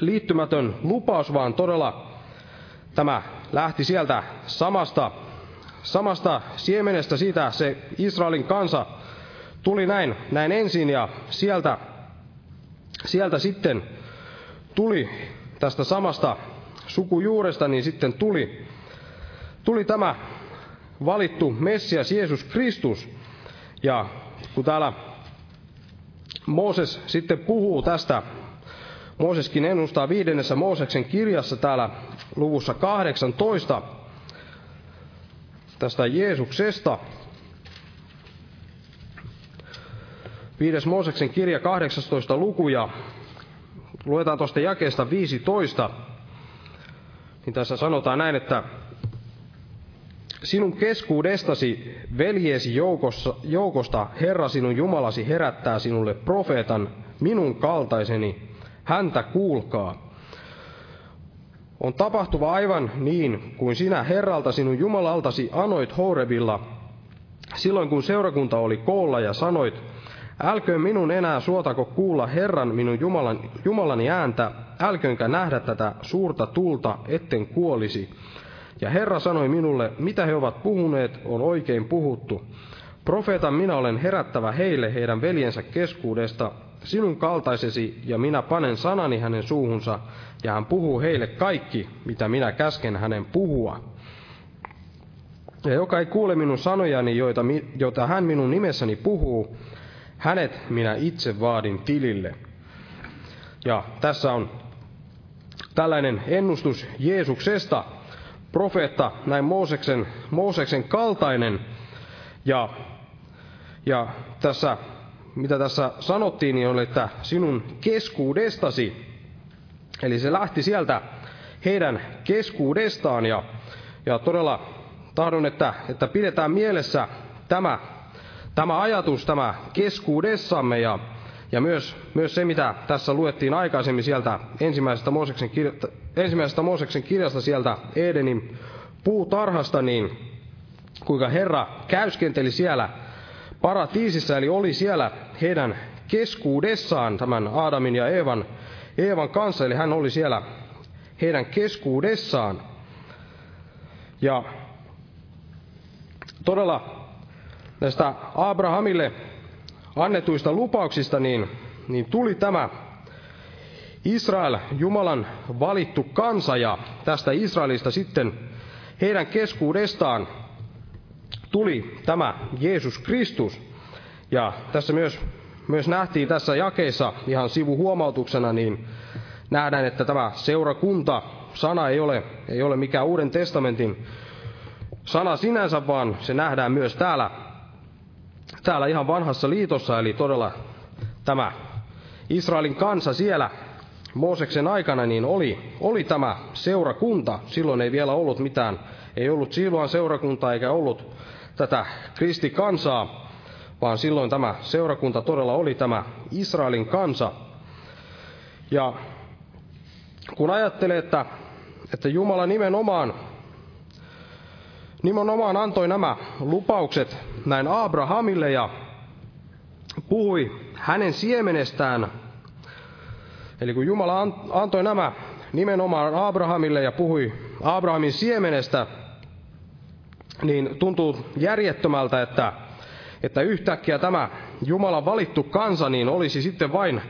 liittymätön lupaus, vaan todella tämä lähti sieltä samasta, samasta siemenestä, siitä se Israelin kansa tuli näin, näin ensin ja sieltä, sieltä sitten tuli tästä samasta sukujuuresta, niin sitten tuli, tuli tämä valittu Messias Jeesus Kristus. Ja kun täällä Mooses sitten puhuu tästä, Mooseskin ennustaa viidennessä Mooseksen kirjassa täällä luvussa 18 tästä Jeesuksesta. Viides Mooseksen kirja 18 luku ja luetaan tuosta jakeesta 15, niin tässä sanotaan näin, että Sinun keskuudestasi, veljesi joukossa, joukosta, Herra sinun Jumalasi herättää sinulle profeetan, minun kaltaiseni, häntä kuulkaa. On tapahtuva aivan niin, kuin sinä Herralta sinun Jumalaltasi anoit Horebilla, silloin kun seurakunta oli koolla ja sanoit, älköön minun enää suotako kuulla Herran minun Jumalan, Jumalani ääntä, älköönkä nähdä tätä suurta tulta, etten kuolisi. Ja Herra sanoi minulle, mitä he ovat puhuneet, on oikein puhuttu. Profeetan minä olen herättävä heille heidän veljensä keskuudesta, sinun kaltaisesi, ja minä panen sanani hänen suuhunsa, ja hän puhuu heille kaikki, mitä minä käsken hänen puhua. Ja joka ei kuule minun sanojani, joita, joita hän minun nimessäni puhuu, hänet minä itse vaadin tilille. Ja tässä on tällainen ennustus Jeesuksesta, profeetta, näin Mooseksen, Mooseksen kaltainen. Ja, ja tässä, mitä tässä sanottiin, niin on, että sinun keskuudestasi, eli se lähti sieltä heidän keskuudestaan, ja, ja todella tahdon, että, että pidetään mielessä tämä, tämä ajatus, tämä keskuudessamme, ja, ja myös, myös se, mitä tässä luettiin aikaisemmin sieltä ensimmäisestä Mooseksen, kirja, ensimmäisestä Mooseksen kirjasta sieltä Edenin puutarhasta, niin kuinka Herra käyskenteli siellä paratiisissa, eli oli siellä heidän keskuudessaan tämän Aadamin ja Eevan, Eevan kanssa, eli hän oli siellä heidän keskuudessaan. Ja todella näistä Abrahamille annetuista lupauksista, niin, niin tuli tämä Israel, Jumalan valittu kansa, ja tästä Israelista sitten heidän keskuudestaan tuli tämä Jeesus Kristus. Ja tässä myös, myös nähtiin tässä jakeessa ihan sivuhuomautuksena, niin nähdään, että tämä seurakunta, sana ei ole, ei ole mikään Uuden testamentin sana sinänsä, vaan se nähdään myös täällä täällä ihan vanhassa liitossa, eli todella tämä Israelin kansa siellä Mooseksen aikana, niin oli, oli tämä seurakunta. Silloin ei vielä ollut mitään, ei ollut silloin seurakuntaa eikä ollut tätä kristikansaa, vaan silloin tämä seurakunta todella oli tämä Israelin kansa. Ja kun ajattelee, että, että Jumala nimenomaan nimenomaan antoi nämä lupaukset näin Abrahamille ja puhui hänen siemenestään. Eli kun Jumala antoi nämä nimenomaan Abrahamille ja puhui Abrahamin siemenestä, niin tuntuu järjettömältä, että, että yhtäkkiä tämä Jumalan valittu kansa niin olisi sitten vain,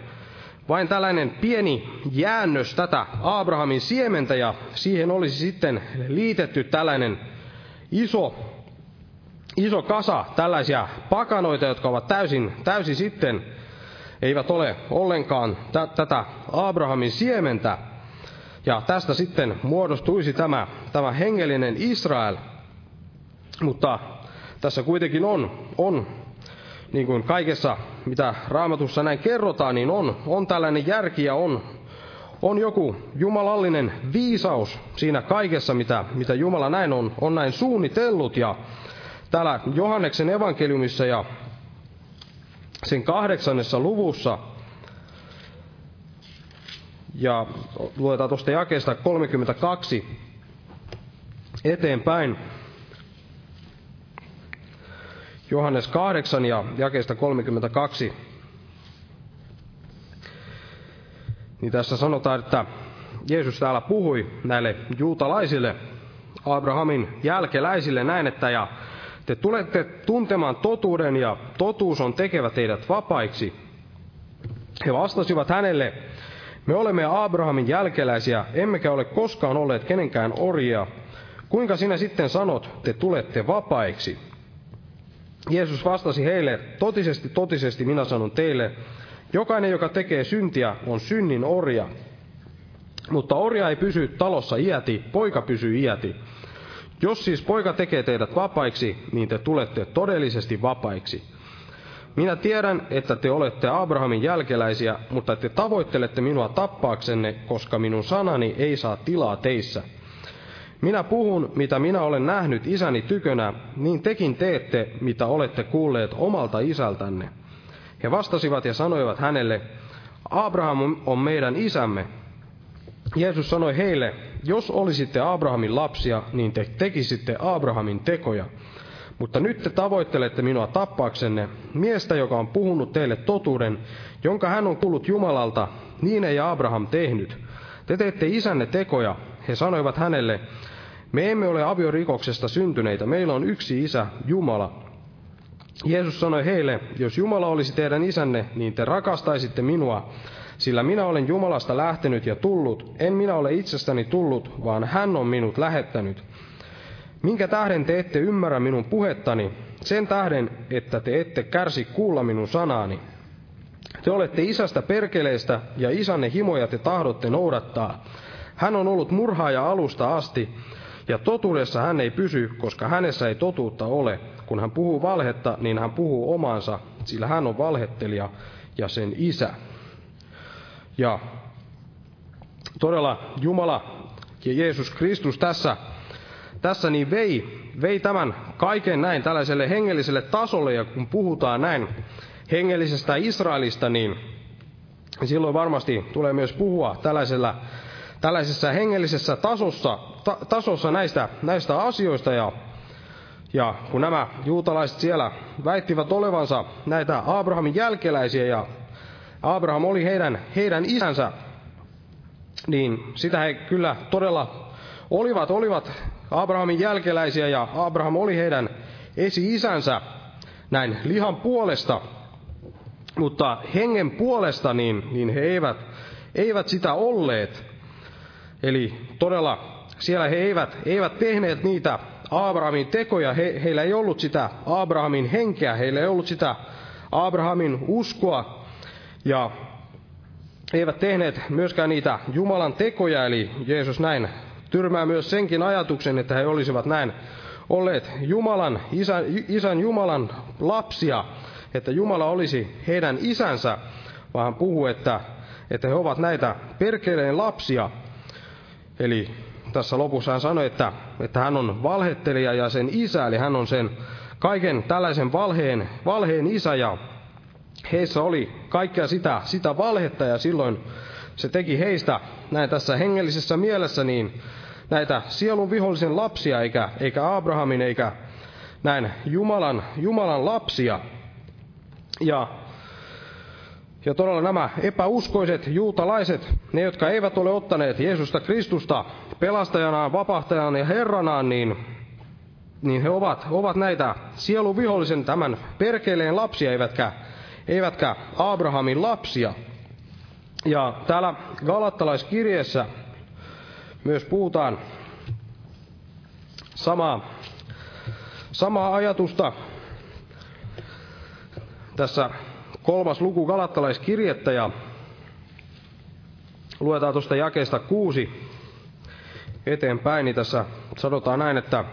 vain tällainen pieni jäännös tätä Abrahamin siementä ja siihen olisi sitten liitetty tällainen iso, iso kasa tällaisia pakanoita, jotka ovat täysin, täysin sitten, eivät ole ollenkaan t- tätä Abrahamin siementä. Ja tästä sitten muodostuisi tämä, tämä hengellinen Israel. Mutta tässä kuitenkin on, on niin kuin kaikessa, mitä raamatussa näin kerrotaan, niin on, on tällainen järki ja on, on joku jumalallinen viisaus siinä kaikessa, mitä, mitä Jumala näin on, on näin suunnitellut. Ja täällä Johanneksen evankeliumissa ja sen kahdeksannessa luvussa Ja luetaan tuosta jakeesta 32 eteenpäin. Johannes 8 ja jakeesta 32. Niin tässä sanotaan, että Jeesus täällä puhui näille juutalaisille, Abrahamin jälkeläisille näin, että ja te tulette tuntemaan totuuden ja totuus on tekevä teidät vapaiksi. He vastasivat hänelle, me olemme Abrahamin jälkeläisiä, emmekä ole koskaan olleet kenenkään orjia. Kuinka sinä sitten sanot, te tulette vapaiksi? Jeesus vastasi heille, totisesti, totisesti minä sanon teille, jokainen, joka tekee syntiä, on synnin orja. Mutta orja ei pysy talossa iäti, poika pysyy iäti. Jos siis poika tekee teidät vapaiksi, niin te tulette todellisesti vapaiksi. Minä tiedän, että te olette Abrahamin jälkeläisiä, mutta te tavoittelette minua tappaaksenne, koska minun sanani ei saa tilaa teissä. Minä puhun, mitä minä olen nähnyt isäni tykönä, niin tekin teette, mitä olette kuulleet omalta isältänne. He vastasivat ja sanoivat hänelle, Abraham on meidän isämme. Jeesus sanoi heille, jos olisitte Abrahamin lapsia, niin te tekisitte Abrahamin tekoja. Mutta nyt te tavoittelette minua tappaaksenne, miestä, joka on puhunut teille totuuden, jonka hän on kuullut Jumalalta, niin ei Abraham tehnyt. Te teette isänne tekoja. He sanoivat hänelle, me emme ole aviorikoksesta syntyneitä, meillä on yksi isä, Jumala. Jeesus sanoi heille, jos Jumala olisi teidän isänne, niin te rakastaisitte minua, sillä minä olen Jumalasta lähtenyt ja tullut, en minä ole itsestäni tullut, vaan hän on minut lähettänyt. Minkä tähden te ette ymmärrä minun puhettani? Sen tähden, että te ette kärsi kuulla minun sanaani. Te olette isästä perkeleestä ja isänne himoja te tahdotte noudattaa. Hän on ollut murhaaja alusta asti, ja totuudessa hän ei pysy, koska hänessä ei totuutta ole. Kun hän puhuu valhetta, niin hän puhuu omansa, sillä hän on valhettelija ja sen isä. Ja todella Jumala ja Jeesus Kristus tässä, tässä niin vei, vei tämän kaiken näin tällaiselle hengelliselle tasolle, ja kun puhutaan näin hengellisestä Israelista, niin silloin varmasti tulee myös puhua tällaisella, tällaisessa hengellisessä tasossa, ta, tasossa näistä, näistä asioista, ja, ja kun nämä juutalaiset siellä väittivät olevansa näitä Abrahamin jälkeläisiä, ja Abraham oli heidän, heidän isänsä, niin sitä he kyllä todella olivat, olivat Abrahamin jälkeläisiä ja Abraham oli heidän esi-isänsä näin lihan puolesta, mutta hengen puolesta niin, niin he eivät, eivät sitä olleet. Eli todella siellä he eivät, eivät tehneet niitä Abrahamin tekoja, he, heillä ei ollut sitä Abrahamin henkeä, heillä ei ollut sitä Abrahamin uskoa, ja eivät tehneet myöskään niitä Jumalan tekoja, eli Jeesus näin tyrmää myös senkin ajatuksen, että he olisivat näin olleet Jumalan, isän, isän Jumalan lapsia, että Jumala olisi heidän isänsä, vaan puhuu, että, että he ovat näitä perkeleen lapsia. Eli tässä lopussa hän sanoi, että, että hän on valhettelija ja sen isä, eli hän on sen kaiken tällaisen valheen, valheen isä, ja heissä oli kaikkea sitä, sitä valhetta, ja silloin se teki heistä näin tässä hengellisessä mielessä niin näitä sielun vihollisen lapsia, eikä, eikä Abrahamin, eikä näin Jumalan, Jumalan lapsia. Ja, ja todella nämä epäuskoiset juutalaiset, ne jotka eivät ole ottaneet Jeesusta Kristusta pelastajanaan, vapahtajanaan ja herranaan, niin, niin he ovat, ovat näitä sielun vihollisen tämän perkeleen lapsia, eivätkä, eivätkä Abrahamin lapsia. Ja täällä Galattalaiskirjeessä myös puhutaan samaa, samaa ajatusta. Tässä kolmas luku Galattalaiskirjettä ja luetaan tuosta jakeesta kuusi eteenpäin, niin tässä sanotaan näin, että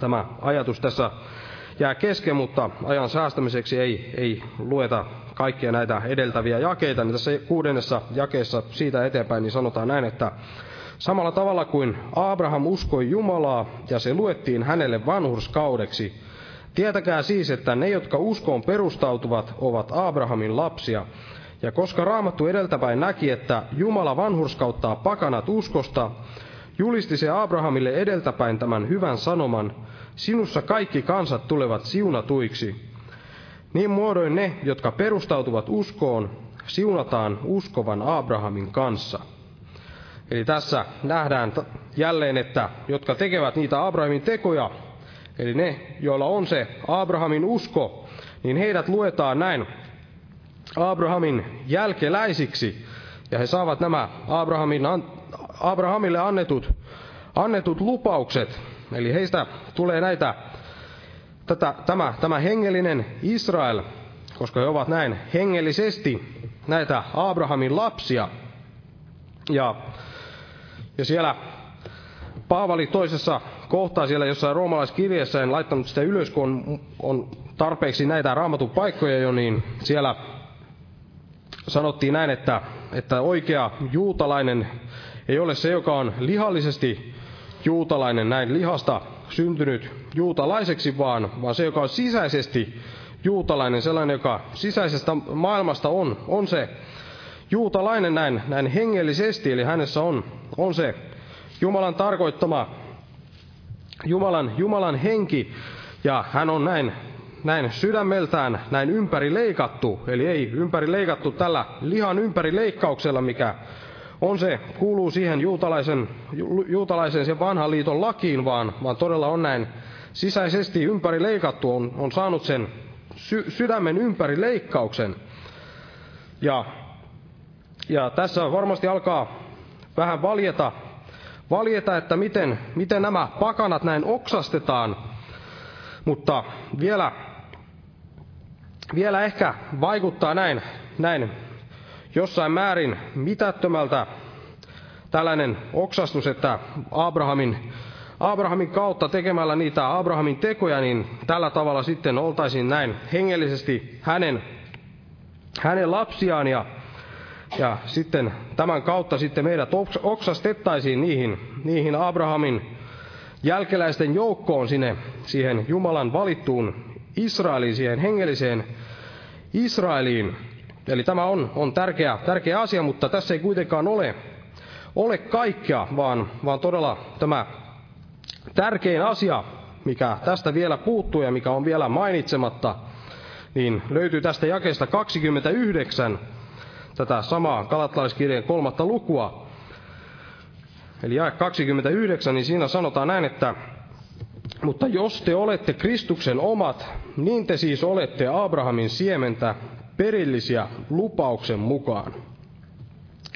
tämä ajatus tässä jää kesken, mutta ajan säästämiseksi ei, ei lueta kaikkia näitä edeltäviä jakeita, niin tässä kuudennessa jakeessa siitä eteenpäin niin sanotaan näin, että samalla tavalla kuin Abraham uskoi Jumalaa ja se luettiin hänelle vanhurskaudeksi, tietäkää siis, että ne, jotka uskoon perustautuvat, ovat Abrahamin lapsia. Ja koska Raamattu edeltäpäin näki, että Jumala vanhurskauttaa pakanat uskosta, julisti se Abrahamille edeltäpäin tämän hyvän sanoman, sinussa kaikki kansat tulevat siunatuiksi. Niin muodoin ne, jotka perustautuvat uskoon, siunataan uskovan Abrahamin kanssa. Eli tässä nähdään jälleen, että jotka tekevät niitä Abrahamin tekoja, eli ne, joilla on se Abrahamin usko, niin heidät luetaan näin Abrahamin jälkeläisiksi, ja he saavat nämä Abrahamin, Abrahamille annetut, annetut lupaukset, eli heistä tulee näitä, tätä, tämä, tämä hengellinen Israel, koska he ovat näin hengellisesti näitä Abrahamin lapsia. Ja, ja siellä Paavali toisessa kohtaa siellä jossain roomalaiskirjassa, en laittanut sitä ylös, kun on, on tarpeeksi näitä raamatun paikkoja jo, niin siellä sanottiin näin, että, että oikea juutalainen ei ole se, joka on lihallisesti juutalainen, näin lihasta syntynyt juutalaiseksi, vaan, vaan se, joka on sisäisesti juutalainen, sellainen, joka sisäisestä maailmasta on, on se juutalainen näin, näin hengellisesti, eli hänessä on, on se Jumalan tarkoittama Jumalan, Jumalan henki, ja hän on näin, näin sydämeltään näin ympäri leikattu, eli ei ympäri leikattu tällä lihan ympäri leikkauksella, mikä on se, kuuluu siihen juutalaisen, juutalaisen sen vanhan liiton lakiin, vaan, vaan todella on näin sisäisesti ympäri leikattu, on, on saanut sen sy, sydämen ympäri leikkauksen. Ja, ja tässä varmasti alkaa vähän valjeta, valjeta, että miten, miten nämä pakanat näin oksastetaan, mutta vielä, vielä ehkä vaikuttaa näin, näin jossain määrin mitättömältä tällainen oksastus, että Abrahamin, Abrahamin kautta tekemällä niitä Abrahamin tekoja, niin tällä tavalla sitten oltaisiin näin hengellisesti hänen, hänen lapsiaan ja, ja sitten tämän kautta sitten meidät oksastettaisiin niihin, niihin Abrahamin jälkeläisten joukkoon sinne, siihen Jumalan valittuun Israeliin, siihen hengelliseen Israeliin. Eli tämä on, on tärkeä, tärkeä asia, mutta tässä ei kuitenkaan ole, ole kaikkea, vaan, vaan todella tämä tärkein asia, mikä tästä vielä puuttuu ja mikä on vielä mainitsematta, niin löytyy tästä jakeesta 29, tätä samaa Galattalaiskirjeen kolmatta lukua. Eli jae 29, niin siinä sanotaan näin, että mutta jos te olette Kristuksen omat, niin te siis olette Abrahamin siementä perillisiä lupauksen mukaan.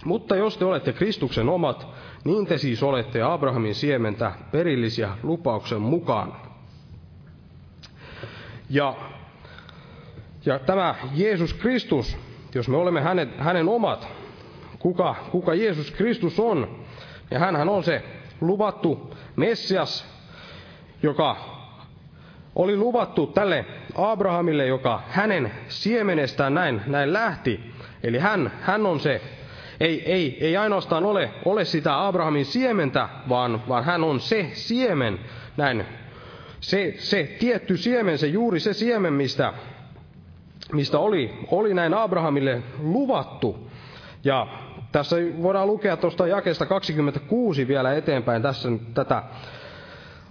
Mutta jos te olette Kristuksen omat, niin te siis olette Abrahamin siementä perillisiä lupauksen mukaan. Ja, ja tämä Jeesus Kristus, jos me olemme hänen, hänen omat, kuka, kuka Jeesus Kristus on, ja hän on se luvattu Messias, joka oli luvattu tälle Abrahamille, joka hänen siemenestään näin, näin lähti. Eli hän, hän on se, ei, ei, ei ainoastaan ole, ole sitä Abrahamin siementä, vaan, vaan hän on se siemen, näin, se, se tietty siemen, se juuri se siemen, mistä, mistä oli, oli näin Abrahamille luvattu. Ja tässä voidaan lukea tuosta jakeesta 26 vielä eteenpäin tässä tätä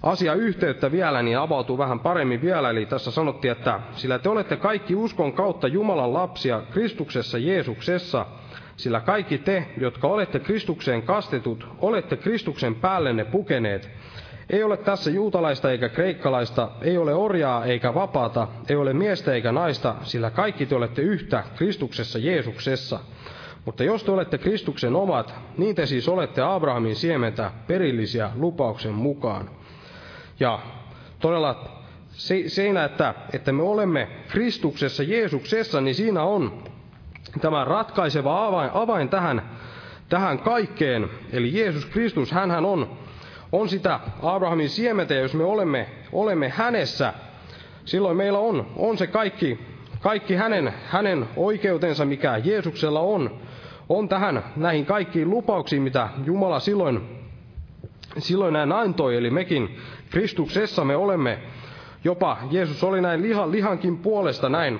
asiayhteyttä vielä, niin avautuu vähän paremmin vielä. Eli tässä sanottiin, että sillä te olette kaikki uskon kautta Jumalan lapsia Kristuksessa Jeesuksessa, sillä kaikki te, jotka olette Kristukseen kastetut, olette Kristuksen päällenne pukeneet. Ei ole tässä juutalaista eikä kreikkalaista, ei ole orjaa eikä vapaata, ei ole miestä eikä naista, sillä kaikki te olette yhtä Kristuksessa Jeesuksessa. Mutta jos te olette Kristuksen omat, niin te siis olette Abrahamin siementä perillisiä lupauksen mukaan. Ja todella siinä, että, että me olemme Kristuksessa, Jeesuksessa, niin siinä on tämä ratkaiseva avain, avain tähän, tähän kaikkeen. Eli Jeesus Kristus, hän on, on sitä Abrahamin siementä, ja jos me olemme, olemme hänessä, silloin meillä on, on se kaikki, kaikki hänen, hänen oikeutensa, mikä Jeesuksella on, on tähän näihin kaikkiin lupauksiin, mitä Jumala silloin, silloin näin antoi. Eli mekin Kristuksessa me olemme, jopa Jeesus oli näin lihan, lihankin puolesta näin,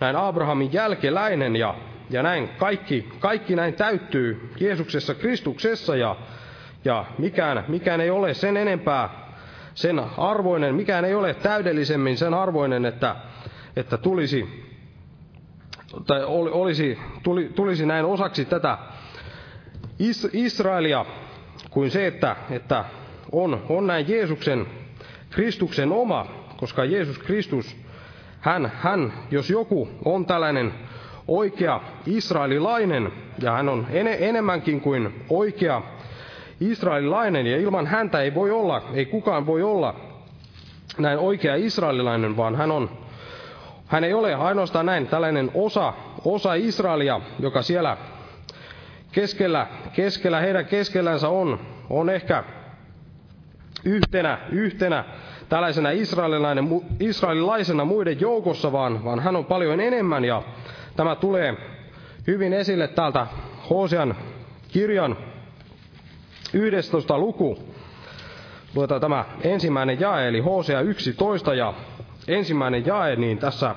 näin Abrahamin jälkeläinen ja, ja näin kaikki, kaikki näin täyttyy Jeesuksessa Kristuksessa ja, ja mikään, mikään ei ole sen enempää sen arvoinen, mikään ei ole täydellisemmin sen arvoinen, että, että tulisi, tai olisi, tuli, tulisi näin osaksi tätä Is, Israelia kuin se, että, että on, on näin Jeesuksen, Kristuksen oma, koska Jeesus Kristus, hän, hän, jos joku on tällainen oikea israelilainen, ja hän on en, enemmänkin kuin oikea israelilainen, ja ilman häntä ei voi olla, ei kukaan voi olla näin oikea israelilainen, vaan hän on, hän ei ole ainoastaan näin tällainen osa, osa Israelia, joka siellä keskellä, keskellä heidän keskellänsä on, on ehkä yhtenä, yhtenä tällaisena israelilaisena muiden joukossa, vaan, vaan hän on paljon enemmän. Ja tämä tulee hyvin esille täältä Hosean kirjan 11. luku. Luetaan tämä ensimmäinen jae, eli Hosea 11 ja ensimmäinen jae, niin tässä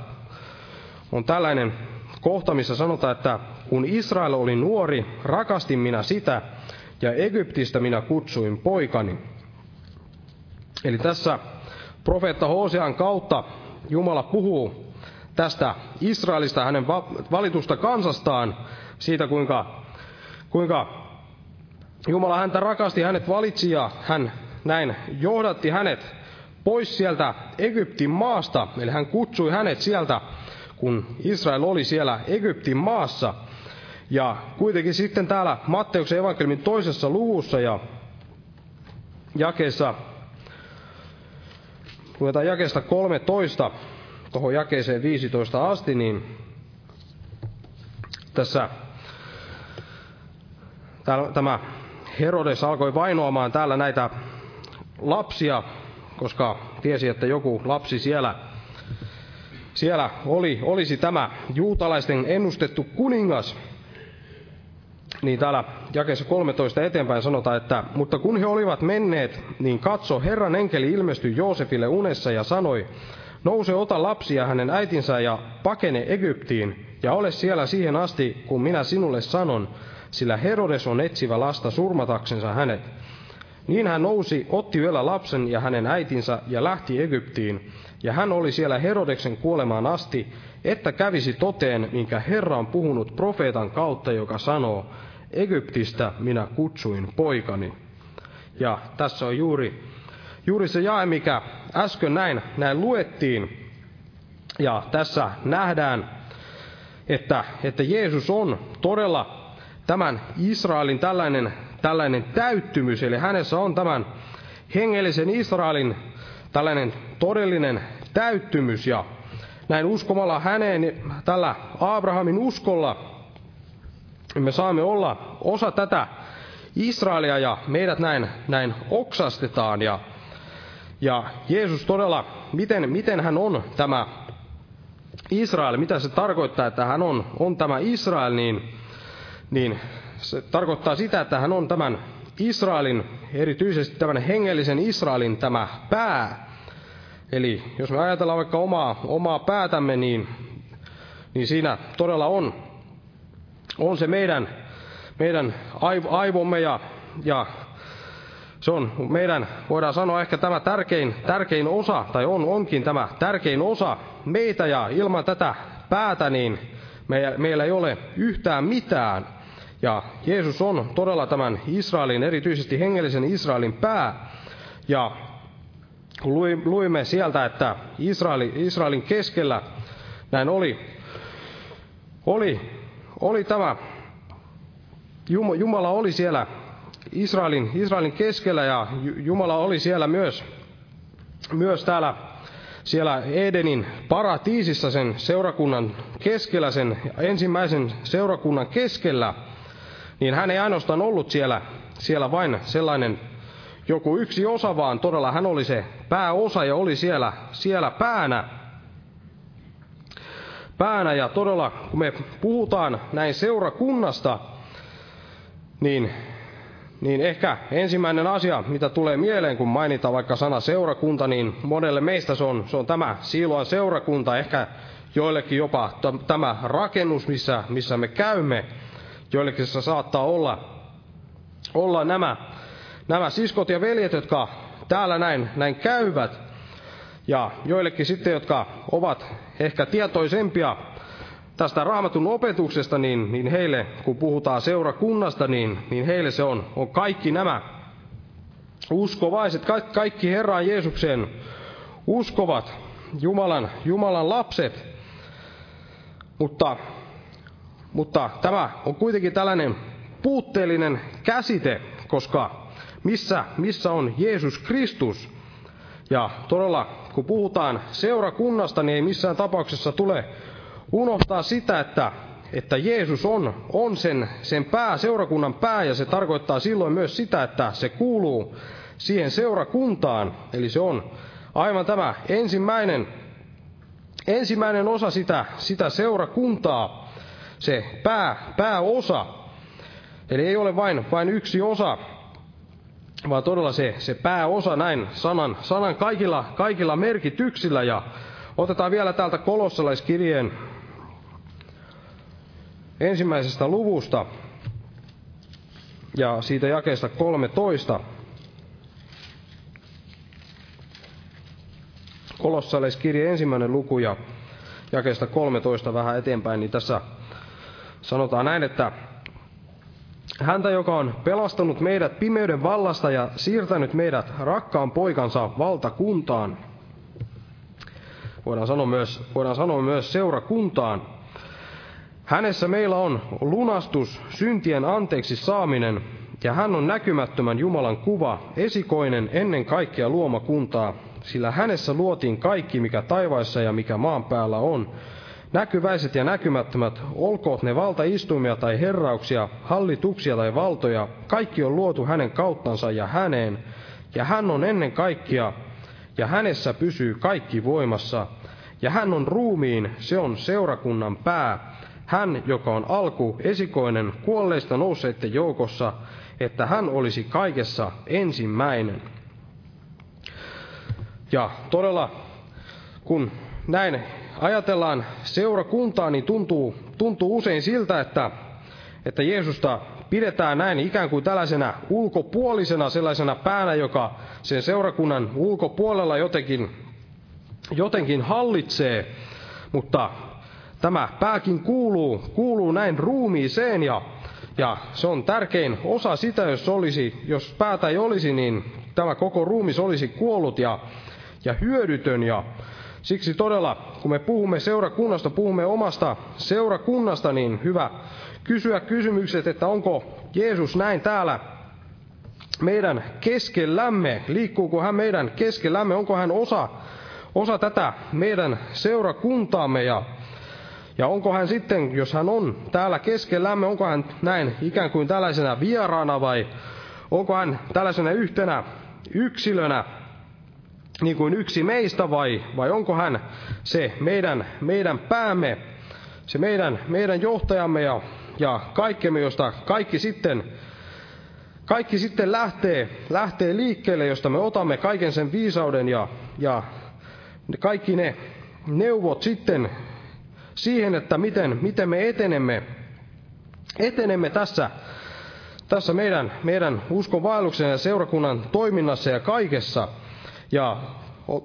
on tällainen kohta, missä sanotaan, että kun Israel oli nuori, rakastin minä sitä, ja Egyptistä minä kutsuin poikani. Eli tässä profeetta Hosean kautta Jumala puhuu tästä Israelista, hänen valitusta kansastaan, siitä kuinka, kuinka Jumala häntä rakasti, hänet valitsi ja hän näin johdatti hänet pois sieltä Egyptin maasta, eli hän kutsui hänet sieltä, kun Israel oli siellä Egyptin maassa. Ja kuitenkin sitten täällä Matteuksen evankeliumin toisessa luvussa ja jakeessa, luetaan jakeesta 13 tuohon jakeeseen 15 asti, niin tässä täällä, tämä Herodes alkoi vainoamaan täällä näitä lapsia, koska tiesi, että joku lapsi siellä, siellä oli, olisi tämä juutalaisten ennustettu kuningas. Niin täällä jakeessa 13 eteenpäin sanotaan, että mutta kun he olivat menneet, niin katso, Herran enkeli ilmestyi Joosefille unessa ja sanoi, nouse ota lapsia hänen äitinsä ja pakene Egyptiin, ja ole siellä siihen asti, kun minä sinulle sanon, sillä Herodes on etsivä lasta surmataksensa hänet. Niin hän nousi, otti yöllä lapsen ja hänen äitinsä ja lähti Egyptiin, ja hän oli siellä Herodeksen kuolemaan asti, että kävisi toteen, minkä Herra on puhunut profeetan kautta, joka sanoo, Egyptistä minä kutsuin poikani. Ja tässä on juuri, juuri se jae, mikä äsken näin, näin luettiin. Ja tässä nähdään, että, että Jeesus on todella tämän Israelin tällainen, tällainen täyttymys, eli hänessä on tämän hengellisen Israelin tällainen todellinen täyttymys, ja näin uskomalla häneen, tällä Abrahamin uskolla, me saamme olla osa tätä Israelia, ja meidät näin, näin oksastetaan, ja, ja Jeesus todella, miten, miten hän on tämä Israel, mitä se tarkoittaa, että hän on, on tämä Israel, niin niin se tarkoittaa sitä, että hän on tämän Israelin, erityisesti tämän hengellisen Israelin tämä pää. Eli jos me ajatellaan vaikka omaa, omaa päätämme, niin, niin siinä todella on, on se meidän, meidän aivomme ja, ja se on meidän, voidaan sanoa ehkä tämä tärkein, tärkein osa, tai on, onkin tämä tärkein osa meitä, ja ilman tätä päätä, niin meillä, meillä ei ole yhtään mitään. Ja Jeesus on todella tämän Israelin, erityisesti hengellisen Israelin pää. Ja luimme sieltä, että Israeli, Israelin keskellä näin oli, oli, oli tämä, Jumala oli siellä Israelin, Israelin keskellä ja Jumala oli siellä myös, myös täällä siellä Edenin paratiisissa sen seurakunnan keskellä, sen ensimmäisen seurakunnan keskellä – niin hän ei ainoastaan ollut siellä, siellä vain sellainen joku yksi osa, vaan todella hän oli se pääosa ja oli siellä, siellä päänä. Päänä ja todella, kun me puhutaan näin seurakunnasta, niin, niin ehkä ensimmäinen asia, mitä tulee mieleen, kun mainitaan vaikka sana seurakunta, niin monelle meistä se on, se on tämä Siiloan seurakunta. Ehkä joillekin jopa tämä rakennus, missä, missä me käymme, joillekin se saattaa olla, olla nämä, nämä siskot ja veljet, jotka täällä näin, näin käyvät, ja joillekin sitten, jotka ovat ehkä tietoisempia tästä raamatun opetuksesta, niin, niin heille, kun puhutaan seurakunnasta, niin, niin heille se on, on kaikki nämä uskovaiset, kaikki, kaikki Herran Jeesuksen uskovat Jumalan, Jumalan lapset. Mutta, mutta tämä on kuitenkin tällainen puutteellinen käsite, koska missä, missä on Jeesus Kristus? Ja todella, kun puhutaan seurakunnasta, niin ei missään tapauksessa tule unohtaa sitä, että, että Jeesus on, on sen, sen pää, seurakunnan pää, ja se tarkoittaa silloin myös sitä, että se kuuluu siihen seurakuntaan. Eli se on aivan tämä ensimmäinen, ensimmäinen osa sitä, sitä seurakuntaa, se pää, pääosa. Eli ei ole vain, vain yksi osa, vaan todella se, se pääosa näin sanan, sanan kaikilla, kaikilla merkityksillä. Ja otetaan vielä täältä kolossalaiskirjeen ensimmäisestä luvusta ja siitä jakeesta 13. Kolossalaiskirje ensimmäinen luku ja jakeesta 13 vähän eteenpäin, niin tässä sanotaan näin, että häntä, joka on pelastanut meidät pimeyden vallasta ja siirtänyt meidät rakkaan poikansa valtakuntaan. Voidaan sanoa myös, voidaan sanoa myös seurakuntaan. Hänessä meillä on lunastus, syntien anteeksi saaminen, ja hän on näkymättömän Jumalan kuva, esikoinen ennen kaikkea luomakuntaa, sillä hänessä luotiin kaikki, mikä taivaissa ja mikä maan päällä on, Näkyväiset ja näkymättömät, olkoot ne valtaistumia tai herrauksia, hallituksia tai valtoja, kaikki on luotu hänen kauttansa ja häneen, ja hän on ennen kaikkia, ja hänessä pysyy kaikki voimassa, ja hän on ruumiin, se on seurakunnan pää, hän, joka on alku, esikoinen, kuolleista nousseiden joukossa, että hän olisi kaikessa ensimmäinen. Ja todella, kun näin ajatellaan seurakuntaa, niin tuntuu, tuntuu usein siltä, että, että Jeesusta pidetään näin ikään kuin tällaisena ulkopuolisena, sellaisena päänä, joka sen seurakunnan ulkopuolella jotenkin, jotenkin hallitsee. Mutta tämä pääkin kuuluu, kuuluu näin ruumiiseen ja, ja se on tärkein osa sitä, jos, olisi, jos päätä ei olisi, niin tämä koko ruumis olisi kuollut ja, ja hyödytön ja Siksi todella, kun me puhumme seurakunnasta, puhumme omasta seurakunnasta, niin hyvä kysyä kysymykset, että onko Jeesus näin täällä meidän keskellämme, liikkuuko hän meidän keskellämme, onko hän osa, osa tätä meidän seurakuntaamme? Ja, ja onko hän sitten, jos hän on täällä keskellämme, onko hän näin ikään kuin tällaisena vieraana vai onko hän tällaisena yhtenä yksilönä, niin kuin yksi meistä vai, vai onko hän se meidän, meidän päämme, se meidän, meidän johtajamme ja, ja kaikkemme, josta kaikki sitten, kaikki sitten lähtee, lähtee liikkeelle, josta me otamme kaiken sen viisauden ja, ja kaikki ne neuvot sitten siihen, että miten, miten me etenemme, etenemme tässä, tässä meidän, meidän uskonvaelluksen ja seurakunnan toiminnassa ja kaikessa – ja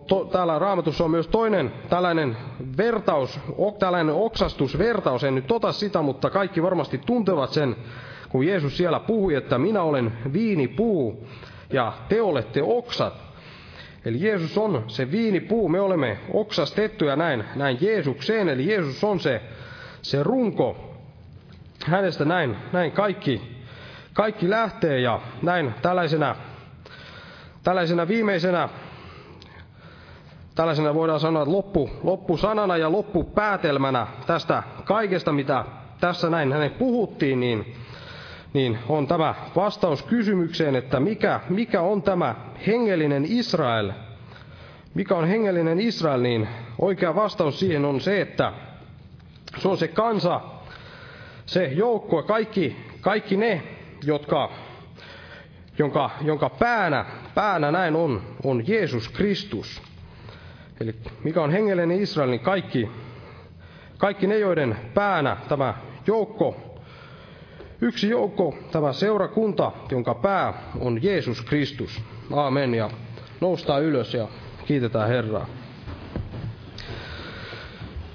to, täällä raamatussa on myös toinen tällainen vertaus, tällainen oksastusvertaus, en nyt tota sitä, mutta kaikki varmasti tuntevat sen, kun Jeesus siellä puhui, että minä olen viinipuu ja te olette oksat. Eli Jeesus on se viinipuu, me olemme oksastettuja näin, näin Jeesukseen, eli Jeesus on se, se runko. Hänestä näin, näin kaikki, kaikki lähtee ja näin tällaisena, tällaisena viimeisenä tällaisena voidaan sanoa, että loppu, loppusanana ja loppupäätelmänä tästä kaikesta, mitä tässä näin hänen puhuttiin, niin, niin on tämä vastaus kysymykseen, että mikä, mikä on tämä hengellinen Israel. Mikä on hengellinen Israel, niin oikea vastaus siihen on se, että se on se kansa, se joukko, kaikki, kaikki ne, jotka, jonka, jonka päänä, päänä näin on, on Jeesus Kristus. Eli mikä on hengellinen Israel, niin kaikki, kaikki ne, joiden päänä tämä joukko, yksi joukko, tämä seurakunta, jonka pää on Jeesus Kristus. Aamen. Ja noustaan ylös ja kiitetään Herraa.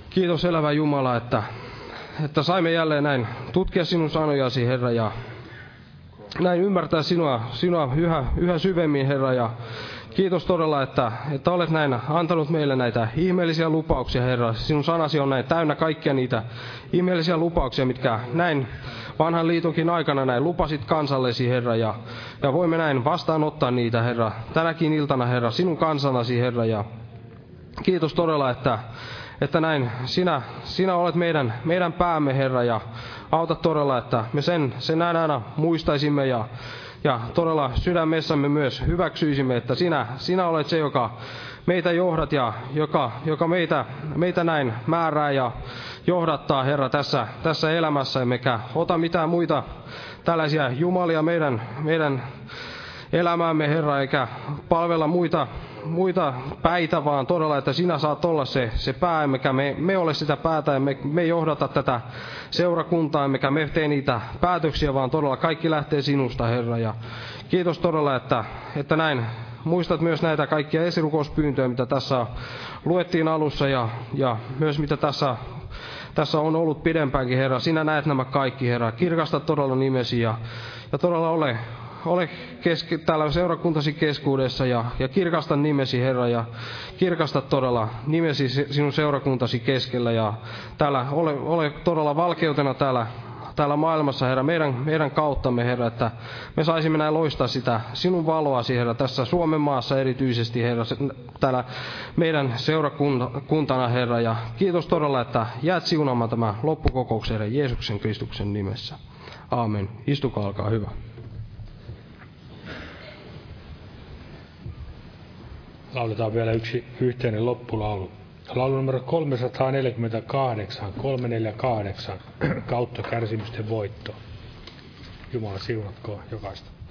Kiitos elävä Jumala, että, että saimme jälleen näin tutkia sinun sanojasi, Herra, ja näin ymmärtää sinua, sinua yhä, yhä syvemmin, Herra, ja kiitos todella, että, että olet näin antanut meille näitä ihmeellisiä lupauksia, Herra. Sinun sanasi on näin täynnä kaikkia niitä ihmeellisiä lupauksia, mitkä näin vanhan liitonkin aikana näin lupasit kansallesi, Herra, ja, ja voimme näin vastaanottaa niitä, Herra, tänäkin iltana, Herra, sinun kansanasi, Herra, ja kiitos todella, että, että näin sinä, sinä olet meidän, meidän päämme, Herra, ja auta todella, että me sen, sen aina muistaisimme ja, ja todella sydämessämme myös hyväksyisimme, että sinä, sinä olet se, joka meitä johdat ja joka, joka meitä, meitä näin määrää ja johdattaa, Herra, tässä, tässä elämässä, emmekä ota mitään muita tällaisia jumalia meidän, meidän elämäämme, Herra, eikä palvella muita, muita päitä, vaan todella, että sinä saat olla se, se pää, emmekä me, me ole sitä päätä, me, me johdata tätä seurakuntaa, emmekä me tee niitä päätöksiä, vaan todella kaikki lähtee sinusta, Herra. Ja kiitos todella, että, että näin muistat myös näitä kaikkia esirukouspyyntöjä, mitä tässä luettiin alussa ja, ja myös mitä tässä, tässä on ollut pidempäänkin, Herra. Sinä näet nämä kaikki, Herra. Kirkasta todella nimesi ja, ja todella ole, ole keske, täällä seurakuntasi keskuudessa ja, ja kirkasta nimesi, Herra, ja kirkasta todella nimesi sinun seurakuntasi keskellä ja täällä ole, ole todella valkeutena täällä täällä maailmassa, Herra, meidän, meidän kauttamme, Herra, että me saisimme näin loistaa sitä sinun valoasi, Herra, tässä Suomen maassa erityisesti, Herra, täällä meidän seurakuntana, Herra, ja kiitos todella, että jäät siunaamaan tämä loppukokouksen, Herra, Jeesuksen Kristuksen nimessä. Aamen. Istukaa, alkaa hyvä. Lauletaan vielä yksi yhteinen loppulaulu. Laulu numero 348, 348, kautta kärsimysten voitto. Jumala siunatkoon jokaista.